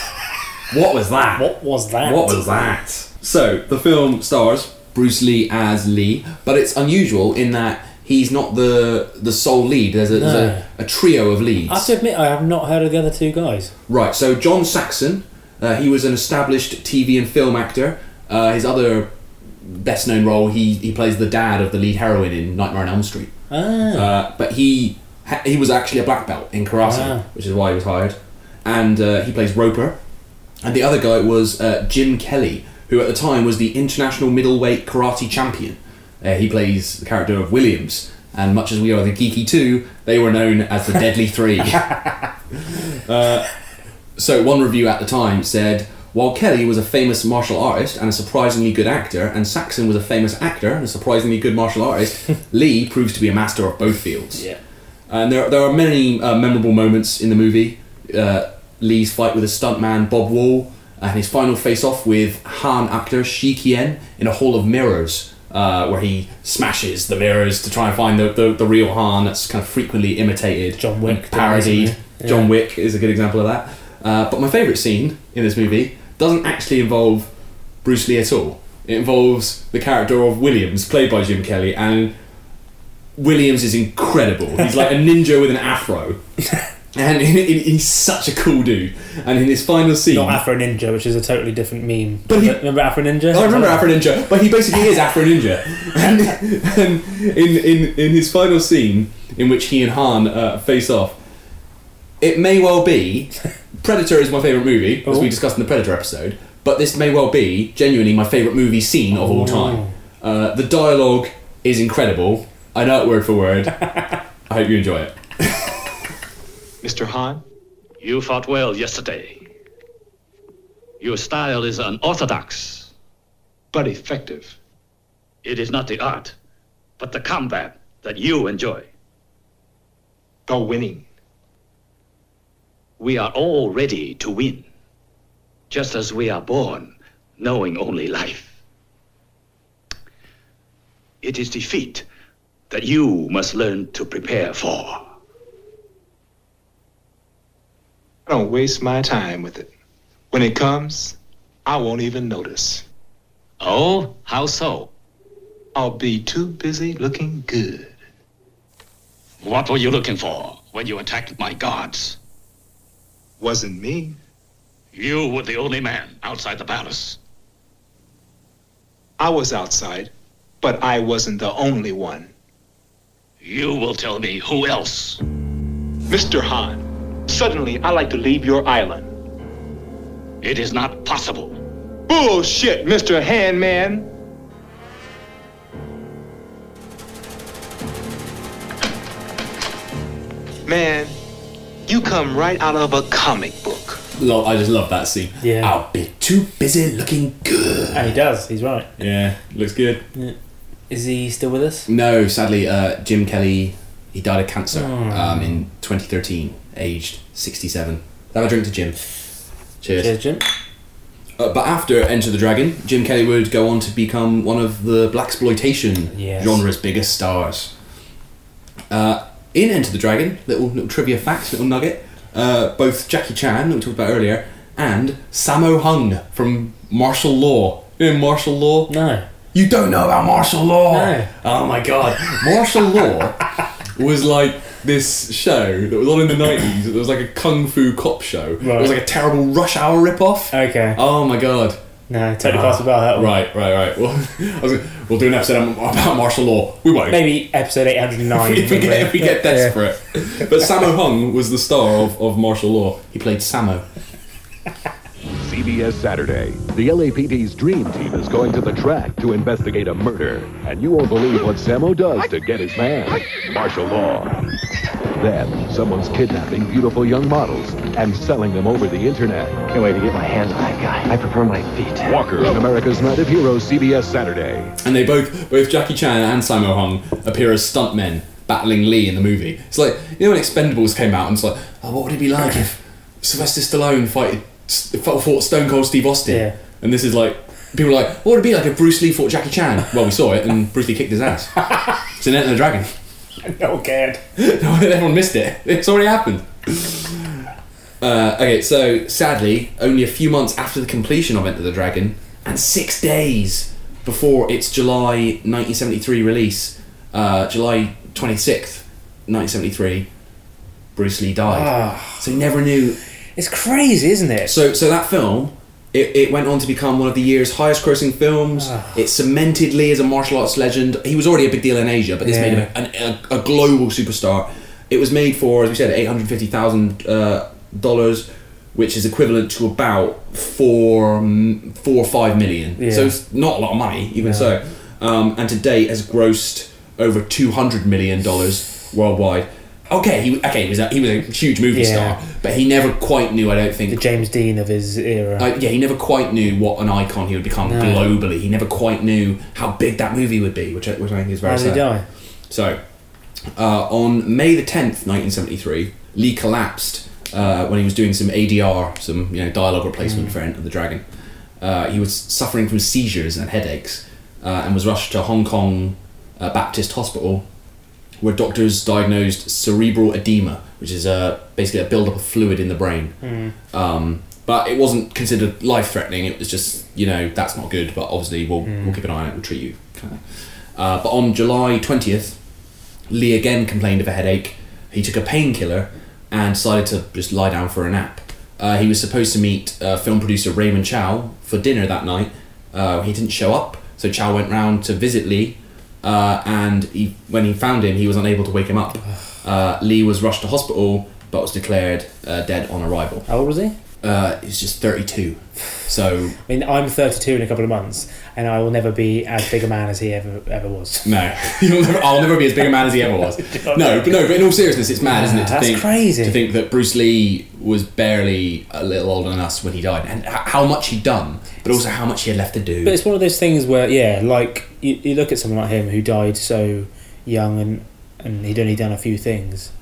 What was that? What was that? What was that? So the film stars Bruce Lee as Lee, but it's unusual in that he's not the the sole lead. There's a, there's a, a trio of leads. I have to admit, I have not heard of the other two guys. Right, so John Saxon, uh, he was an established TV and film actor. Uh, his other best known role, he, he plays the dad of the lead heroine in Nightmare on Elm Street. Ah. Uh, but he he was actually a black belt in karate, Wow. which is why he was hired. And uh, he plays Roper. And the other guy was uh, Jim Kelly, who at the time was the international middleweight karate champion. Uh, he plays the character of Williams. And much as we are the Geeky Two, they were known as the Deadly Three. *laughs* *laughs* Uh, so one review at the time said, while Kelly was a famous martial artist and a surprisingly good actor, and Saxon was a famous actor and a surprisingly good martial artist, *laughs* Lee proves to be a master of both fields. Yeah. And there, there are many uh, memorable moments in the movie. Uh, Lee's fight with a stuntman Bob Wall, and his final face-off with Han actor Shi Kien in a hall of mirrors, uh, where he smashes the mirrors to try and find the, the, the real Han that's kind of frequently imitated, John Wick, parodied. isn't? John Wick is a good example of that. Uh, but my favourite scene in this movie doesn't actually involve Bruce Lee at all. It involves the character of Williams, played by Jim Kelly, and Williams is incredible. He's like a ninja with an afro. *laughs* And *laughs* he- he- he's such a cool dude. And in his final scene. Not Afro Ninja, which is a totally different meme. But he- remember Afro Ninja? I remember Afro Ninja, but he basically is Afro Ninja. *laughs* And, and in, in, in his final scene, in which he and Han uh, face off, it may well be. *laughs* Predator is my favourite movie, as we discussed in the Predator episode, but this may well be genuinely my favourite movie scene of all time. Uh, the dialogue is incredible. I know it word for word. I hope you enjoy it. Mr. Han? You fought well yesterday. Your style is unorthodox. But effective. It is not the art, but the combat that you enjoy. The winning. We are all ready to win, just as we are born knowing only life. It is defeat that you must learn to prepare for. I don't waste my time with it. When it comes, I won't even notice. Oh, how so? I'll be too busy looking good. What were you looking for when you attacked my guards? Wasn't me. You were the only man outside the palace. I was outside, But I wasn't the only one. You will tell me who else. Mr. Han, suddenly I like to leave your island. It is not possible. Bullshit, Mr. Handman. Man, you come right out of a comic book. Lo- I just love that scene. Yeah. I'll be too busy looking good. And he does. He's right. Yeah, looks good. Yeah. Is he still with us? No, sadly, uh, Jim Kelly, he died of cancer Oh. um, in 2013, aged 67. Have a drink to Jim. Cheers. Cheers, Jim. Uh, but after Enter the Dragon, Jim Kelly would go on to become one of the blaxploitation Yes. genre's biggest stars. Uh, in Enter the Dragon, little little trivia fact, little nugget. Uh, both Jackie Chan, that we talked about earlier, and Sammo Hung from Martial Law. You know Martial Law? No. You don't know about martial law? No. Oh my god. Martial law *laughs* was like this show that was on in the *coughs* 90s. It was like a kung fu cop show. It was like a terrible Rush Hour rip-off. Okay. Oh my god. No, totally passed about that one. Right, right, right. Well, *laughs* I was gonna- we'll do an episode about martial law. We won't. Maybe episode 809. *laughs* if we get, if we get Yeah. desperate. But Sammo Hung was the star of, of martial law. He played Sammo. CBS Saturday. The LAPD's dream team is going to the track to investigate a murder, and you won't believe what Sammo does to get his man. Martial law. Then, someone's kidnapping beautiful young models and selling them over the internet. Can't wait to get my hands on that guy. I prefer my feet. Walker on America's Night of Heroes, CBS Saturday. And they both, both Jackie Chan and Sammo Hung appear as stuntmen battling Lee in the movie. It's like, you know when Expendables came out and it's like, oh, what would it be like if Sylvester Stallone fight, fought Stone Cold Steve Austin? Yeah. And this is like, people are like, what would it be like if Bruce Lee fought Jackie Chan? Well, we saw it and Bruce Lee kicked his ass. *laughs* it's in Enter the Dragon. *laughs* no one cared. *laughs* No, everyone missed it. It's already happened. Uh, okay, so sadly, only a few months after the completion of Enter the Dragon, and six days before its July 1973 release, uh, July 26th, 1973, Bruce Lee died. Ah. So he never knew. It's crazy, isn't it? So, so that film, it, it went on to become one of the year's highest grossing films. Ah. It cemented Lee as a martial arts legend. He was already a big deal in Asia, but this made him an, a, a global superstar. It was made for, as we said, eight hundred fifty thousand uh, dollars, which is equivalent to about four, four or five million. Yeah. So it's not a lot of money, even No. so. Um, and to date has grossed over two hundred million dollars worldwide. Okay, he okay he was a, he was a huge movie Yeah. star, but he never quite knew. I don't think The James Dean of his era. uh, yeah, he never quite knew what an icon he would become No. globally. He never quite knew how big that movie would be, which I, which I think is very How did he sad. die? So, uh, on May the tenth, nineteen seventy three, Lee collapsed uh, when he was doing some ADR, some you know dialogue replacement Mm. for Enter the Dragon. Uh, he was suffering from seizures and headaches, uh, and was rushed to Hong Kong uh, Baptist Hospital, where doctors diagnosed cerebral edema, which is uh, basically a buildup of fluid in the brain. Mm. Um, but it wasn't considered life threatening. It was just, you know, that's not good. But obviously, we'll we'll keep an eye on it. We'll treat you. Kind of. Uh, but on July twentieth, Lee again complained of a headache. He took a painkiller and decided to just lie down for a nap. Uh, he was supposed to meet uh, film producer Raymond Chow for dinner that night. Uh, he didn't show up, so Chow went round to visit Lee. Uh, and he, when he found him, he was unable to wake him up. *sighs* Uh, Lee was rushed to hospital, but was declared uh, dead on arrival. How old was he? Uh, he's just 32. So, I mean, I'm 32 in a couple of months, and I will never be as big a man as he ever ever was. no. *laughs* You'll never, I'll never be as big a man as he ever was. *laughs* No, but no, but in all seriousness, it's mad, isn't it? To That's think, crazy. To think that Bruce Lee was barely a little older than us when he died, and how much he'd done, but also how much he had left to do. But it's one of those things where, yeah, like you, you look at someone like him who died so young and and he'd only done a few things,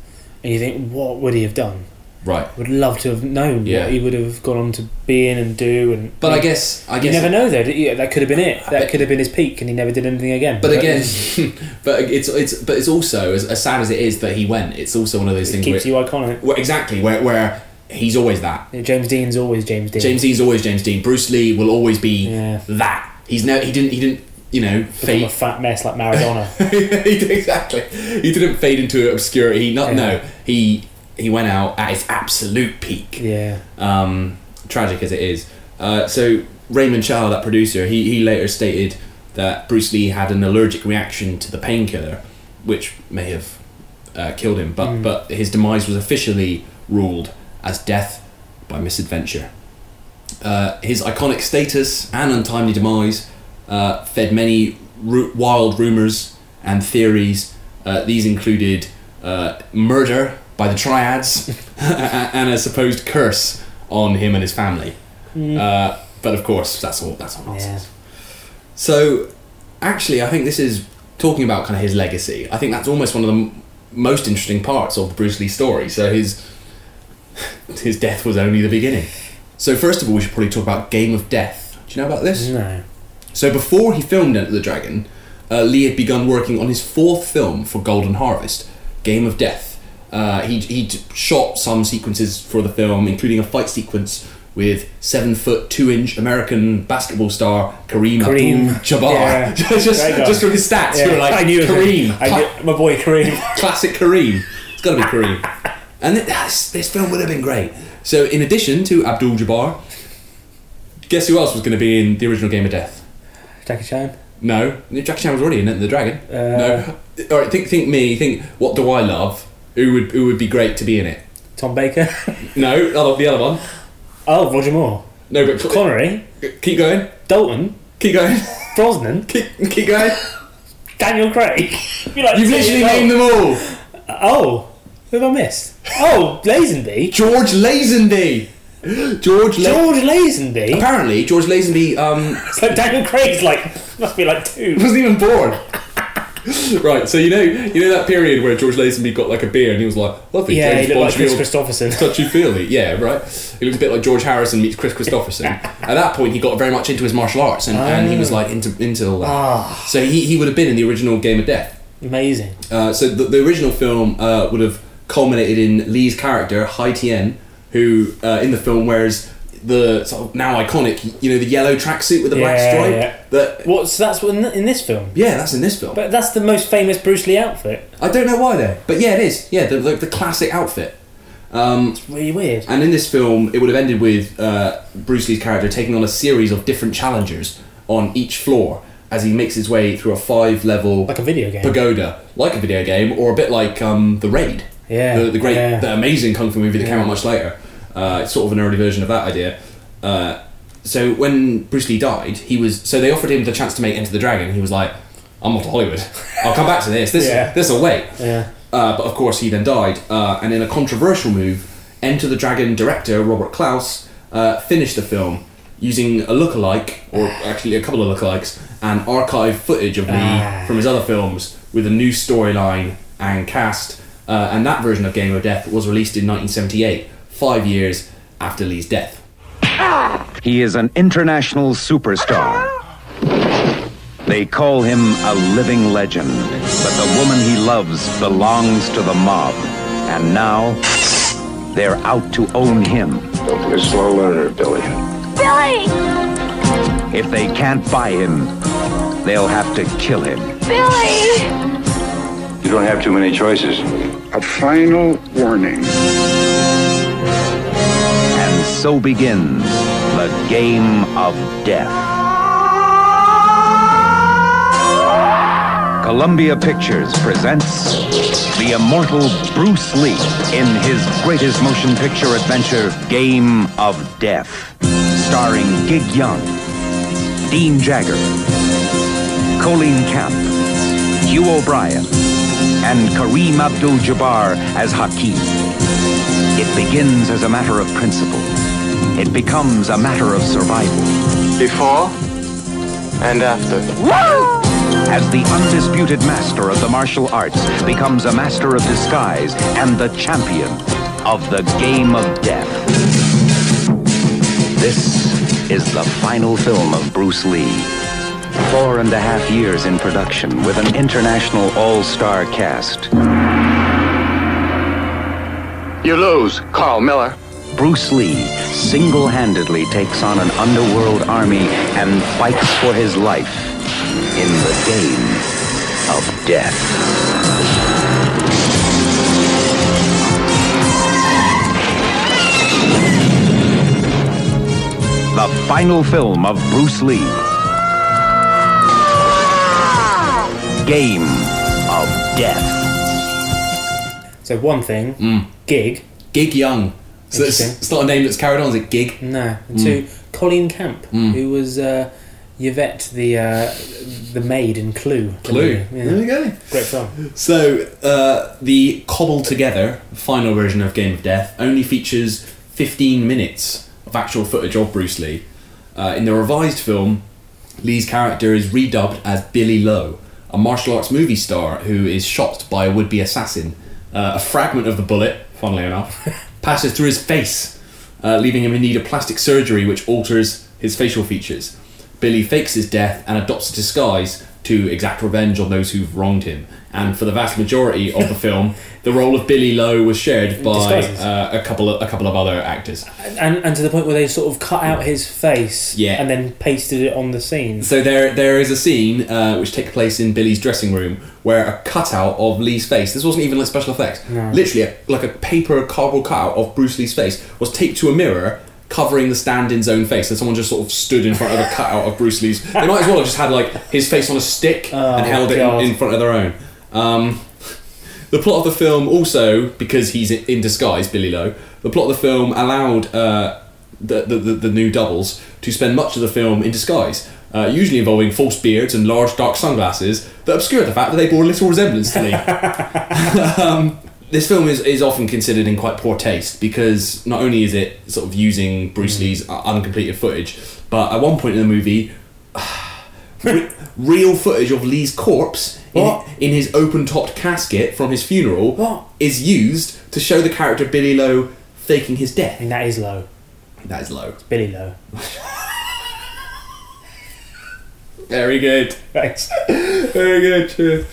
and you think, what would he have done? Right. Would love to have known Yeah. what he would have gone on to be in and do. And But I guess- I guess you never know though. That could have been it. That could have been his peak, and he never did anything again. But again, *laughs* but it's it's but it's also as, as sad as it is that he went. It's also one of those It things keeps where, you iconic. where exactly where where he's always that. Yeah, James Dean's always James Dean. James Dean's always James Dean. Bruce Lee will always be that. He's no he didn't he didn't you know fade a fat mess like Maradona. *laughs* exactly. He didn't fade into obscurity. Not Yeah. no. He he went out at his absolute peak. Yeah. Um, tragic as it is. Uh, so Raymond Chow, that producer, he he later stated that Bruce Lee had an allergic reaction to the painkiller, which may have uh, killed him. But Mm. but his demise was officially ruled as death by misadventure. Uh, his iconic status and untimely demise uh, fed many ru- wild rumors and theories. Uh, these included uh, murder by the triads *laughs* *laughs* and a supposed curse on him and his family. Mm. Uh, but of course, that's all. That's all nonsense. So, actually, I think this is talking about kind of his legacy. I think that's almost one of the m- most interesting parts of the Bruce Lee story. So his *laughs* his death was only the beginning. So first of all, we should probably talk about Game of Death. Do you know about this? No. So before he filmed Enter the Dragon, uh, Lee had begun working on his fourth film for Golden Harvest, Game of Death. Uh, he he shot some sequences for the film, including a fight sequence with seven foot two inch American basketball star Kareem, Kareem. Abdul-Jabbar. Yeah. *laughs* just just from his stats, you were like I knew it. Kareem. I knew- my boy Kareem. *laughs* Classic Kareem. It's got to be *laughs* Kareem. And th- this, this film would have been great. So, in addition to Abdul Jabbar, guess who else was going to be in the original Game of Death? Jackie Chan. No, Jackie Chan was already in it. The Dragon. Uh, no. All right, think think me. Think what do I love? Who would who would be great to be in it? Tom Baker. *laughs* No, the other one. Oh, Roger Moore. No, but Connery. Keep going. Dalton. Keep going. Brosnan. *laughs* Keep keep going. Daniel Craig. *laughs* You're like You've literally named them all. Oh, who have I missed? Oh, Lazenby. George Lazenby. George La- George Lazenby. Apparently, George Lazenby um, So Daniel Craig's like must be like two. wasn't even born. *laughs* right, so you know, you know that period where George Lazenby got like a beer and he was like, "Lovely, Yeah, James he looked like Bond Chris feel- Kristofferson. *laughs* touchy feely." Yeah, right. He looked a bit like George Harrison meets Kris Kristofferson. *laughs* At that point, he got very much into his martial arts and, and he was like into into all that. Ah. So he, he would have been in the original Game of Death. Amazing. Uh, so the, the original film uh, would have culminated in Lee's character Hai Tien, who uh, in the film wears the sort of now iconic, you know, the yellow tracksuit with the black Yeah, stripe. yeah. That What? So that's what in, in this film. yeah, that's in this film. But that's the most famous Bruce Lee outfit. I don't know why though, but yeah, it is. Yeah, the the, the classic outfit. Um, It's really weird. and in this film, it would have ended with uh, Bruce Lee's character taking on a series of different challengers on each floor as he makes his way through a five-level Like a video game. pagoda, like a video game, or a bit like um, the Raid. Yeah, the, the great, yeah. the amazing kung fu movie that came out much later. Uh, it's sort of an early version of that idea. Uh, so when Bruce Lee died, he was so they offered him the chance to make Enter the Dragon. He was like, "I'm off to Hollywood. *laughs* I'll come back to this. This Yeah. this will wait." Yeah. Uh, but of course, he then died. Uh, and in a controversial move, Enter the Dragon director Robert Clouse uh, finished the film using a lookalike, or actually a couple of lookalikes, and archive footage of Lee Ah. from his other films with a new storyline and cast. Uh, and that version of Game of Death was released in 1978, five years after Lee's death. He is an international superstar. They call him a living legend, but the woman he loves belongs to the mob. And now, they're out to own him. Don't be a slow learner, Billy. Billy! If they can't buy him, they'll have to kill him. Billy! You don't have too many choices. A final warning. So begins the game of death. Columbia Pictures presents the immortal Bruce Lee in his greatest motion picture adventure, Game of Death, starring Gig Young, Dean Jagger, Colleen Camp, Hugh O'Brian, and Kareem Abdul-Jabbar as Hakim. It begins as a matter of principle. It becomes a matter of survival. Before and after. As the undisputed master of the martial arts becomes a master of disguise and the champion of the game of death. This is the final film of Bruce Lee. Four and a half years in production with an international all-star cast. You lose, Carl Miller. Bruce Lee single-handedly takes on an underworld army and fights for his life in the game of death. The final film of Bruce Lee. game of death. So one thing, hmm. Gig. Gig Young. So it's, it's not a name that's carried on, is it? Gig? No. Mm. two, Colleen Camp, Mm. who was uh, Yvette, the uh, the maid in Clue. Clue. Yeah. There you go. Great film. So uh, the cobbled together final version of Game of Death only features 15 minutes of actual footage of Bruce Lee. Uh, in the revised film, Lee's character is redubbed as Billy Lowe, a martial arts movie star who is shot by a would-be assassin. Uh, a fragment of the bullet, funnily enough, *laughs* passes through his face, uh, leaving him in need of plastic surgery which alters his facial features. Billy fakes his death and adopts a disguise to exact revenge on those who've wronged him. And for the vast majority of the *laughs* film, the role of Billy Lowe was shared by uh, a couple of a couple of other actors. And, and to the point where they sort of cut out his face Yeah. and then pasted it on the scene. So there, there is a scene uh, which takes place in Billy's dressing room where a cutout of Lee's face. This wasn't even like special effects. No. Literally, a, like a paper cardboard cutout of Bruce Lee's face was taped to a mirror, covering the stand-in's own face. And someone just sort of stood in front of a cutout of Bruce Lee's. They might as well have just had like his face on a stick *laughs* and held it in, in front of their own. Um, the plot of the film also, because he's in disguise, Billy Lowe, the plot of the film allowed uh, the, the, the, the new doubles to spend much of the film in disguise, uh, usually involving false beards and large dark sunglasses that obscure the fact that they bore little resemblance to Lee. *laughs* *laughs* um, this film is, is often considered in quite poor taste because not only is it sort of using Bruce Lee's uh, uncompleted footage, but at one point in the movie, *sighs* re- real footage of Lee's corpse in, in his open-topped casket from his funeral is used to show the character Billy Lowe faking his death. And that is low. That is low. Billy Lowe. *laughs* Very good. Thanks. *laughs* Very good. cheers.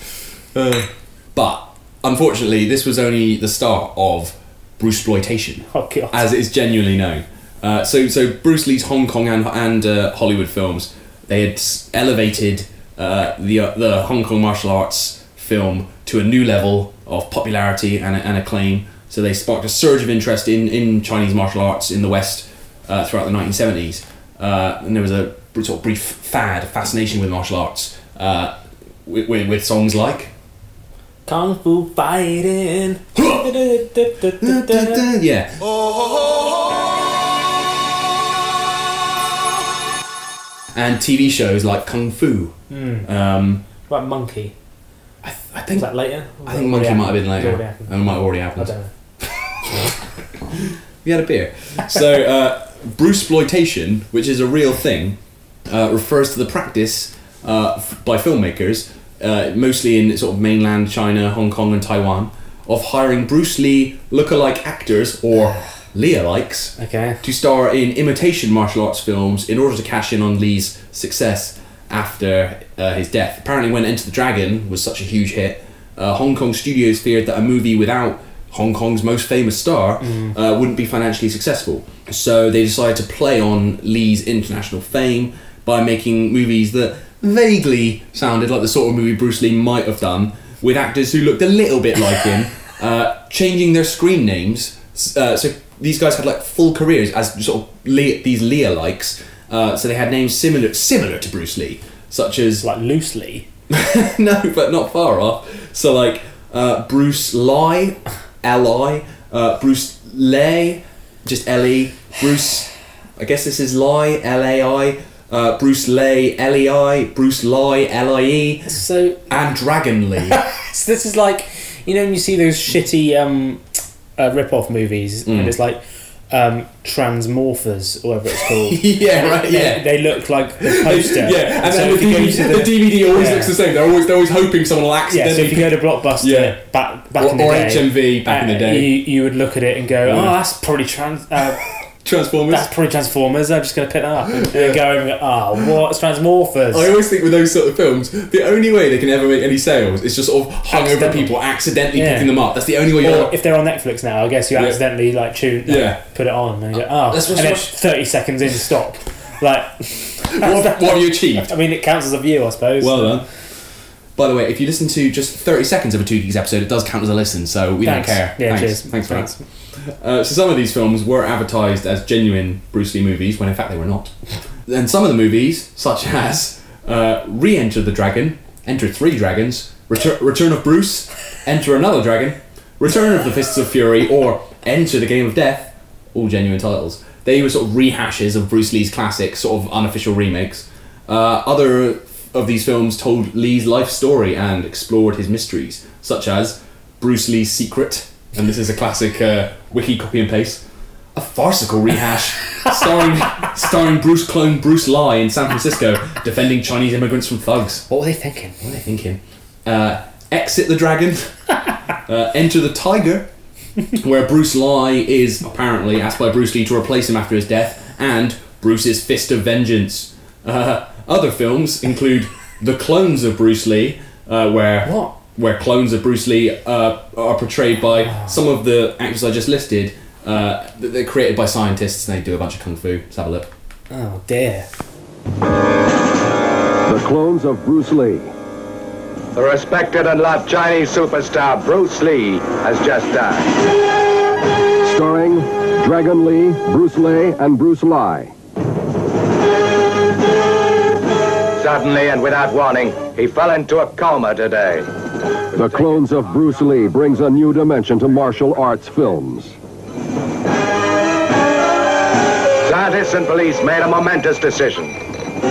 Uh, but unfortunately, this was only the start of Bruceploitation, Oh, as it is genuinely known. Uh, so, so Bruce Lee's Hong Kong and, and uh, Hollywood films, they had elevated uh, the uh, the Hong Kong martial arts film to a new level of popularity and, and acclaim. So they sparked a surge of interest in, in Chinese martial arts in the West uh, throughout the 1970s. Uh, and there was a sort of brief fad, a fascination with martial arts, uh, with, with, with songs like Kung Fu fighting. yeah. And TV shows like Kung Fu. Hmm. Um, What about Monkey? I, th- I think Was that later? I think Monkey might have been later. Already happened. It might have already happened. I don't know. *laughs* We had a beer. So, uh, Bruceploitation, which is a real thing, uh, refers to the practice uh, f- by filmmakers, uh, mostly in sort of mainland China, Hong Kong, and Taiwan, of hiring Bruce Lee lookalike actors or *sighs* Lee-alikes Okay. to star in imitation martial arts films in order to cash in on Lee's success after uh, his death. Apparently, when Enter the Dragon was such a huge hit, uh, Hong Kong studios feared that a movie without Hong Kong's most famous star Mm. uh, wouldn't be financially successful. So they decided to play on Lee's international fame by making movies that vaguely sounded like the sort of movie Bruce Lee might have done, with actors who looked a little bit like him, uh, changing their screen names. Uh, so these guys had like full careers as sort of Le- these Lee alikes. Uh, so they had names similar similar to Bruce Lee, such as like loosely. *laughs* no, but not far off. So like uh, Bruce Lai, L I, uh, Bruce Lay, just L E. Bruce, I guess this is Lai, L A I. Uh, Bruce Lay, L E I. Bruce Lai, L I E. So and Dragon Lee. *laughs* so this is like you know when you see those shitty um, uh, rip-off movies Mm. and it's like um, Transmorphers or whatever it's called. *laughs* Yeah, right, They- yeah. They, look like the *laughs* poster. yeah, and So then the if you go DVD, to the, DVD always yeah. looks the same. They're always they're always hoping someone will Yeah, accidentally. so if you go to Blockbuster Yeah. back back Or- in the or day, HMV back in the uh, day. you, you would look at it and go, Yeah. "Oh, that's probably trans." Uh, Transformers. That's probably Transformers. I'm just going to pick that up and, and go and go, ah, "Oh, what's Transmorphers?" I always think with those sort of films, the only way they can ever make any sales is just sort of hung over people accidentally Yeah. picking them up. That's the only way you're. Or if they're on Netflix now, I guess you Yeah. accidentally like tune, like, Yeah. put it on and you go, ah, oh, Let's and then watch- thirty seconds in, stop. Like, *laughs* what, what have you achieved? I mean, it counts as a view, I suppose. Well done. By the way, if you listen to just 30 seconds of a Two Geeks episode, it does count as a listen, so we Thanks. don't care. Yeah, Thanks. cheers. Thanks for Thanks. that. Uh, so some of these films were advertised as genuine Bruce Lee movies, when in fact they were not. And some of the movies, such as uh, Re-Enter the Dragon, Enter Three Dragons, Retur- Return of Bruce, Enter Another Dragon, Return of the Fists of Fury, or Enter the Game of Death, all genuine titles. They were sort of rehashes of Bruce Lee's classic, sort of unofficial remakes. Uh, other of these films told Lee's life story and explored his mysteries, such as Bruce Lee's Secret, and this is a classic uh, wiki copy and paste. A farcical rehash starring starring Bruce clone Bruce Lie in San Francisco defending Chinese immigrants from thugs. What were they thinking? What were they thinking? Uh, Exit the Dragon, *laughs* uh, Enter the Tiger, where Bruce Lie is apparently asked by Bruce Lee to replace him after his death, and Bruce's Fist of Vengeance. Uh, other films include The Clones of Bruce Lee, uh, where where clones of Bruce Lee uh, are portrayed by some of the actors I just listed. Uh, that they're created by scientists and they do a bunch of kung fu. Let's have a look. Oh dear. The clones of Bruce Lee. The respected and loved Chinese superstar Bruce Lee has just died. Starring Dragon Lee, Bruce Lee, and Bruce Lie. Suddenly and without warning, he fell into a coma today. The clones of Bruce Lee brings a new dimension to martial arts films. Scientists and police made a momentous decision.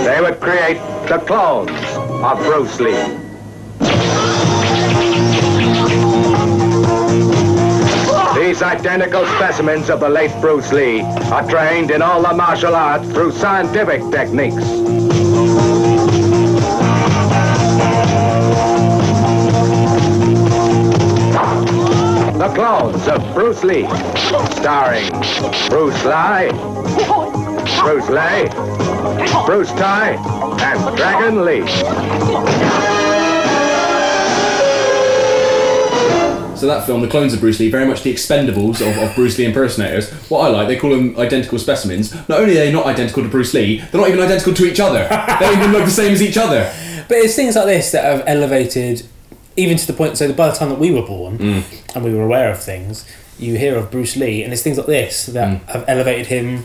They would create the clones of Bruce Lee. These identical specimens of the late Bruce Lee are trained in all the martial arts through scientific techniques. The clones of Bruce Lee, starring Bruce Lie, Bruce Lee, Bruce Tai, and Dragon Lee. So that film, The Clones of Bruce Lee, very much the expendables of, of Bruce Lee impersonators. What I like, they call them identical specimens. Not only are they not identical to Bruce Lee, they're not even identical to each other. they don't even look the same as each other. But it's things like this that have elevated, even to the point. So that by the time that we were born Mm. and we were aware of things, you hear of Bruce Lee, and it's things like this that Mm. have elevated him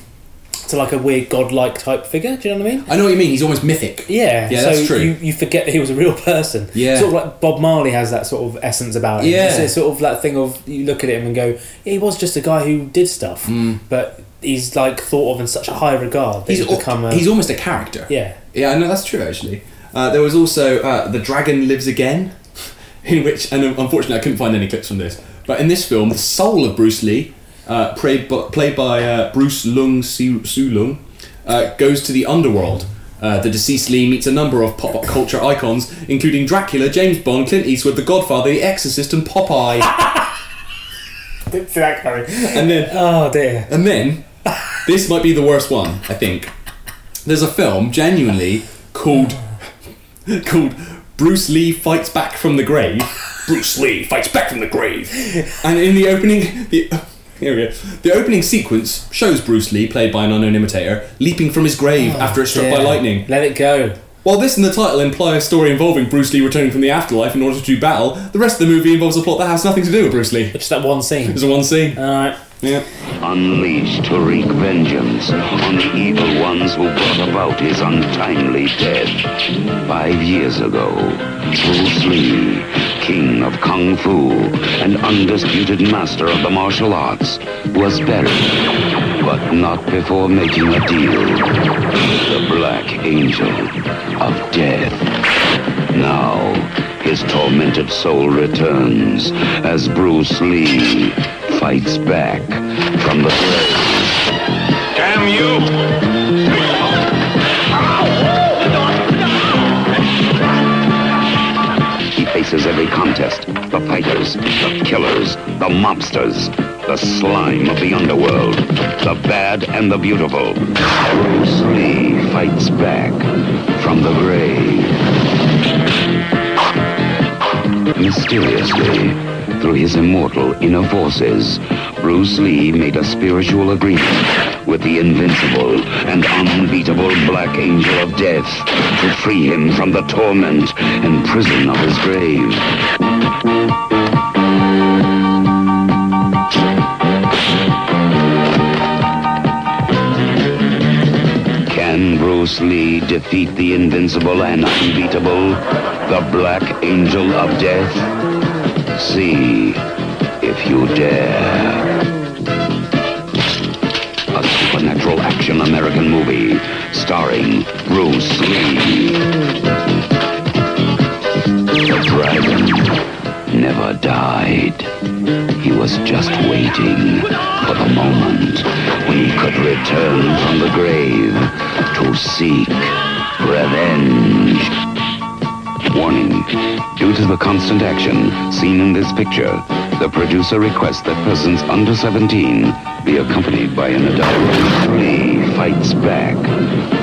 to like a weird godlike type figure. Do you know what I mean? I know what you mean. He's almost mythic. Yeah, Yeah, so that's true. You, you forget that he was a real person. Yeah. Sort of like Bob Marley has that sort of essence about him. Yeah. It's, sort of that thing of you look at him and go, yeah, he was just a guy who did stuff, Mm. but he's like thought of in such a high regard that He's, he's, become a. he's almost a character. Yeah. Yeah, I know that's true actually. Uh, there was also uh, The Dragon Lives Again, *laughs* in which, and unfortunately I couldn't find any clips from this, but in this film, the soul of Bruce Lee, uh, played, by, played by uh, Bruce Lung Su, Lung, uh, goes to the underworld. Uh, the deceased Lee meets a number of pop culture icons, including Dracula, James Bond, Clint Eastwood, The Godfather, The Exorcist, and Popeye. *laughs* Didn't see that coming. and then, oh dear. And then, this might be the worst one, I think. There's a film, genuinely, called *laughs* called Bruce Lee Fights Back from the Grave. Bruce Lee Fights Back from the Grave. And in the opening, the here we go. The opening sequence shows Bruce Lee, played by an unknown imitator, leaping from his grave oh, after it's struck by lightning. Let it go. While this and the title imply a story involving Bruce Lee returning from the afterlife in order to do battle, the rest of the movie involves a plot that has nothing to do with Bruce Lee. Just that one scene. There's a one scene. Alright. Yeah. Unleashed to wreak vengeance on the evil ones who brought about his untimely death. Five years ago, Bruce Lee, king of Kung Fu and undisputed master of the martial arts, was buried, but not before making a deal with the Black Angel of Death. Now, his tormented soul returns as Bruce Lee fights back from the grave. Damn you! He faces every contest. The fighters, the killers, the mobsters, the slime of the underworld, the bad and the beautiful. Bruce Lee fights back from the grave. Mysteriously, through his immortal inner forces, Bruce Lee made a spiritual agreement with the invincible and unbeatable Black Angel of Death to free him from the torment and prison of his grave. Can Bruce Lee defeat the invincible and unbeatable? the Black Angel of Death? See if you dare. A supernatural action American movie starring Bruce Lee. The dragon never died. He was just waiting for the moment when he could return from the grave to seek revenge. Warning. Due to the constant action seen in this picture, the producer requests that persons under 17 be accompanied by an adult. Lee fights back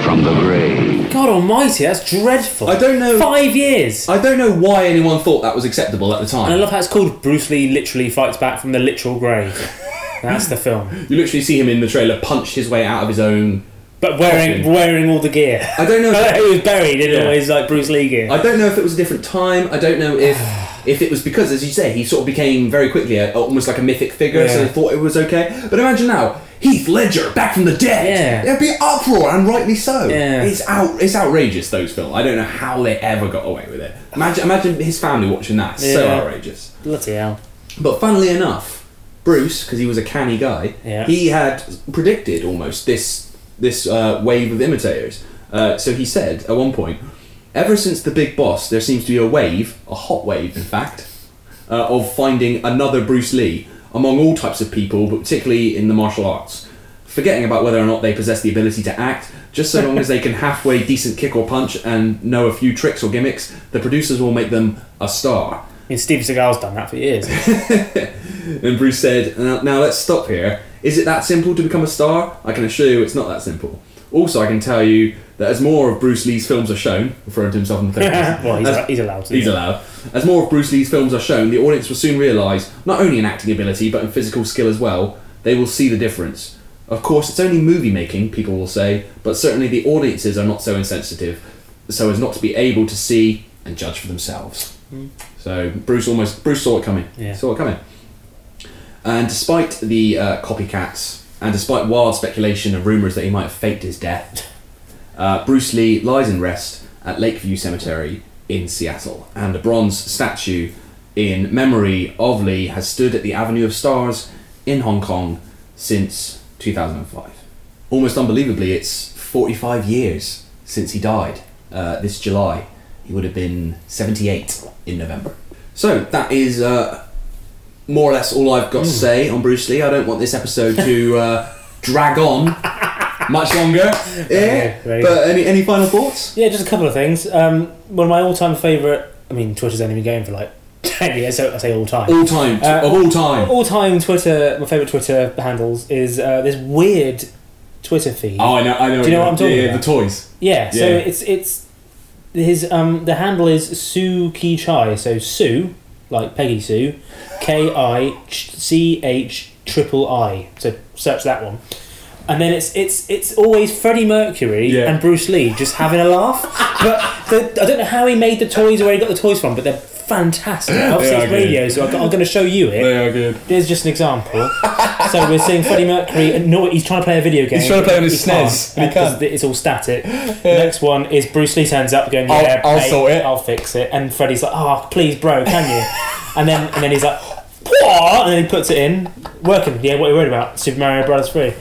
from the grave. God Almighty, that's dreadful. I don't know. Five years. I don't know why anyone thought that was acceptable at the time. And I love how it's called Bruce Lee literally fights back from the literal grave. *laughs* That's the film. You literally see him in the trailer punch his way out of his own. But wearing coffin. wearing all the gear. I don't know. *laughs* If, he was buried in Yeah. all his like Bruce Lee gear. I don't know if it was a different time. I don't know if *sighs* if it was because, as you say, he sort of became very quickly a, almost like a mythic figure, so Yeah. they thought it was okay. But imagine now, Heath Ledger back from the dead. Yeah. There'd be uproar, and rightly so. Yeah. It's out. It's outrageous. Those films. I don't know how they ever got away with it. Imagine, imagine his family watching that. So Yeah. outrageous. Bloody hell. But funnily enough, Bruce, because he was a canny guy, Yeah. he had predicted almost this this uh, wave of imitators. Uh, so he said at one point, ever since the big boss, there seems to be a wave, a hot wave, in fact, uh, of finding another Bruce Lee among all types of people, but particularly in the martial arts. Forgetting about whether or not they possess the ability to act, just so long as they can halfway decent kick or punch and know a few tricks or gimmicks, the producers will make them a star. I mean, Steve Seagal's done that for years. *laughs* And Bruce said, now, now let's stop here. Is it that simple to become a star? I can assure you it's not that simple. Also, I can tell you that as more of Bruce Lee's films are shown, referring to himself in the *laughs* third person, well, he's, as- he's allowed to. He's yeah. allowed. As more of Bruce Lee's films are shown, the audience will soon realise, not only in acting ability, but in physical skill as well, they will see the difference. Of course, it's only movie making, people will say, but certainly the audiences are not so insensitive, so as not to be able to see and judge for themselves. Mm. So Bruce almost Bruce saw it coming. Yeah. Saw it coming. And despite the uh, copycats, and despite wild speculation and rumours that he might have faked his death, uh, Bruce Lee lies in rest at Lakeview Cemetery in Seattle, and a bronze statue in memory of Lee has stood at the Avenue of Stars in Hong Kong since 2005. Almost unbelievably, it's 45 years since he died. Uh, this July, he would have been 78 in November. So that is uh, more or less all I've got to say on Bruce Lee. I don't want this episode to uh, drag on much longer. Yeah. very But any any final thoughts? Yeah, just a couple of things. Um, one of my all-time favourite. I mean, Twitter's only been going for like *laughs* ten years, so I say all time. All time of all time. All time Twitter. My favourite Twitter handles is uh, this weird Twitter feed. Oh, I know. I know. Do you know what I'm talking yeah, yeah, about? The toys. Yeah, so Yeah. it's it's his um the handle is Sue Ki Chai. So Sue, like Peggy Sue, K I C H triple I. So search that one. And then it's it's it's always Freddie Mercury Yeah. and Bruce Lee just having a laugh. but the, I don't know how he made the toys or where he got the toys from, but they're fantastic. Obviously, it's radio, so I'm going to show you it. They are good. There's just an example. so we're seeing Freddie Mercury. and No, he's trying to play a video game. He's trying to play on his can't, SNES, because can't. It's all static. *laughs* The next one is Bruce Lee turns up, going, I'll- "Yeah, I'll mate, sort it." I'll fix it." And Freddie's like, "Oh, please, bro, can you?" and then and then he's like, "What?" And then he puts it in, working. Yeah, what are you worried about? Super Mario Brothers Three.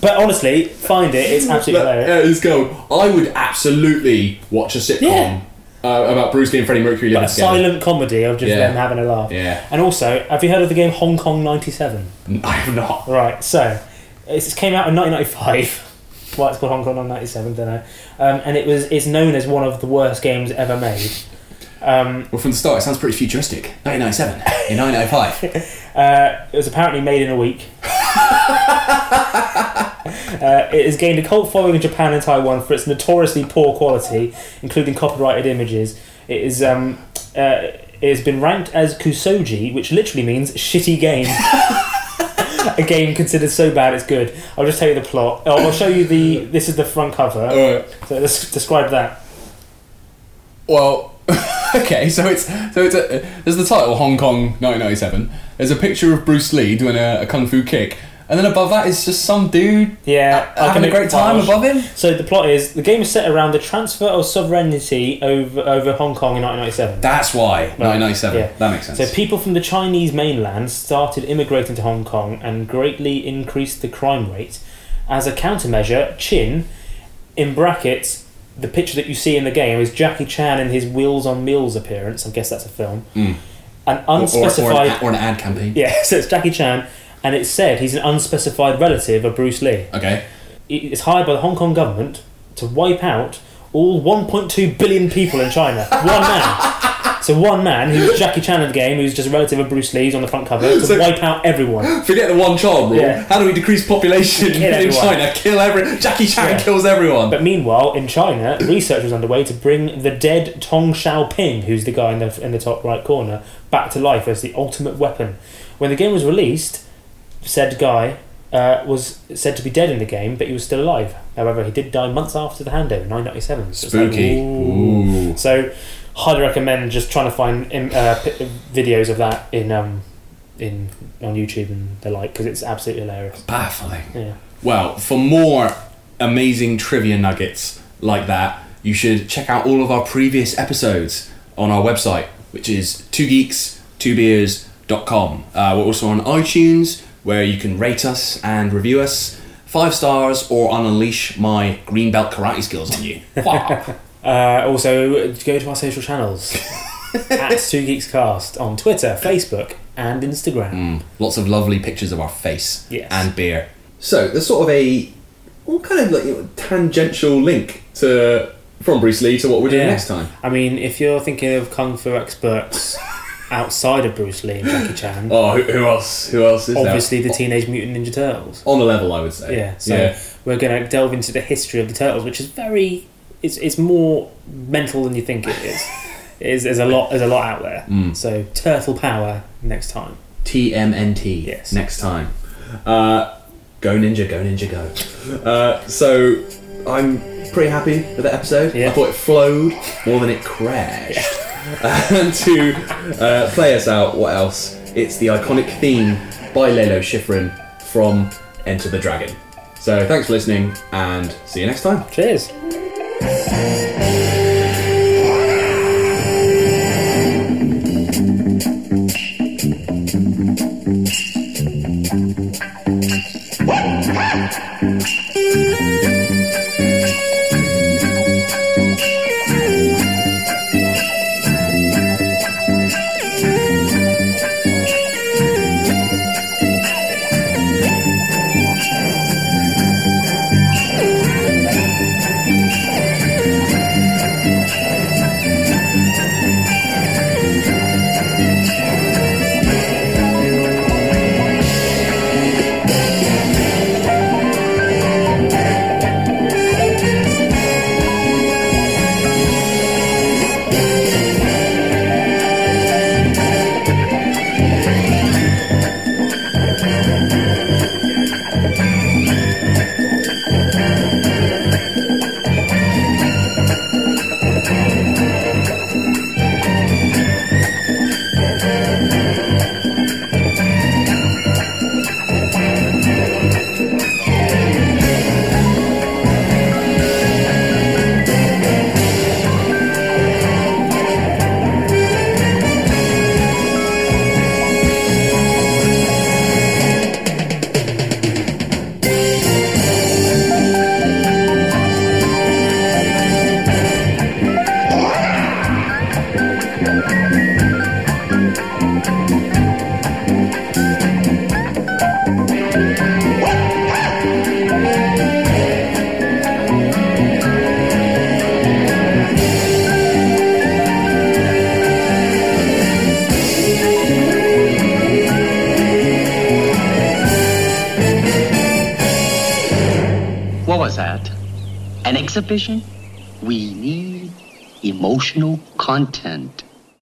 But honestly, find it. It's absolutely hilarious. yeah, it's go. I would absolutely watch a sitcom Yeah. Uh, about Bruce Lee and Freddie Mercury living Like a together. silent comedy of just Yeah. them having a laugh. Yeah. And also, have you heard of the game Hong Kong '97? I have not. Right, so it's- it came out in 1995. *laughs* Why it's called Hong Kong 97, don't know. Um, and it was it's known as one of the worst games ever made. Um, Well, from the start, it sounds pretty futuristic. 1997 in 1995. *laughs* uh, it was apparently made in a week. *laughs* uh, it has gained a cult following in Japan and Taiwan for its notoriously poor quality, including copyrighted images. It is um, uh, it has been ranked as kusoji, which literally means shitty game. *laughs* a game considered so bad it's good. I'll just tell you the plot. Oh, I'll show you the. This is the front cover. So let's describe that. Well, *laughs* okay, so it's so it's a, there's the title Hong Kong 1997. There's a picture of Bruce Lee doing a, a kung fu kick, and then above that is just some dude. Yeah, having a great time above him. So the plot is the game is set around the transfer of sovereignty over over Hong Kong in 1997. That's why 1997. That makes sense. So people from the Chinese mainland started immigrating to Hong Kong and greatly increased the crime rate. As a countermeasure, Chin, in brackets, the picture that you see in the game is Jackie Chan in his Wheels on Meals appearance. I guess that's a film. Mm. An Or- or- or an unspecified or an ad campaign. Yeah, *laughs* so it's Jackie Chan, and it's said he's an unspecified relative of Bruce Lee. Okay. It- It's hired by the Hong Kong government to wipe out all 1.2 billion people in China. *laughs* One man. So one man who's Jackie Chan in the game, who's just a relative of Bruce Lee's on the front cover, to So- wipe out everyone. Forget the one child rule. Yeah. How do we decrease population Kill in everyone. China? Kill every. Jackie Chan Yeah. kills everyone. But meanwhile, in China, research was underway to bring the dead Tong Xiaoping, who's the guy in the in the top right corner, back to life as the ultimate weapon. When the game was released, said guy uh, was said to be dead in the game, but he was still alive. However, he did die months after the handover, in 1997. So like, Spooky. So, highly recommend just trying to find uh, videos of that in um, in on YouTube and the like because it's absolutely hilarious. Baffling. Yeah. Well, for more amazing trivia nuggets like that, you should check out all of our previous episodes on our website, which is two geeks, two beers.com. Uh, we're also on iTunes, where you can rate us and review us five stars or unleash my green belt karate skills on you. *laughs* Wow. Uh, also, go to our social channels *laughs* at Two Geeks Cast on Twitter, Facebook, and Instagram. Mm, lots of lovely pictures of our face Yes. and beer. So there's sort of a well, kind of like you know, tangential link to from Bruce Lee to what we're doing Yeah. next time. I mean, if you're thinking of kung fu experts outside of Bruce Lee and Jackie *gasps* Chan, Oh, who, who else? Who else is there? obviously the Teenage Mutant Ninja Turtles. on the level, I would say. Yeah, so yeah. we're going to delve into the history of the turtles, which is very, it's, it's more mental than you think it is. *laughs* It is there's a lot, there's a lot out there. Mm. So turtle power next time. TMNT. Yes. Next time. Uh, go Ninja, go Ninja, go. Uh, so I'm pretty happy with that episode. Yeah. I thought it flowed more than it crashed. and *laughs* *laughs* to uh, play us out, what else? It's the iconic theme by Lalo Schifrin from Enter the Dragon. So thanks for listening and see you next time. Cheers. Exhibition? We need emotional content.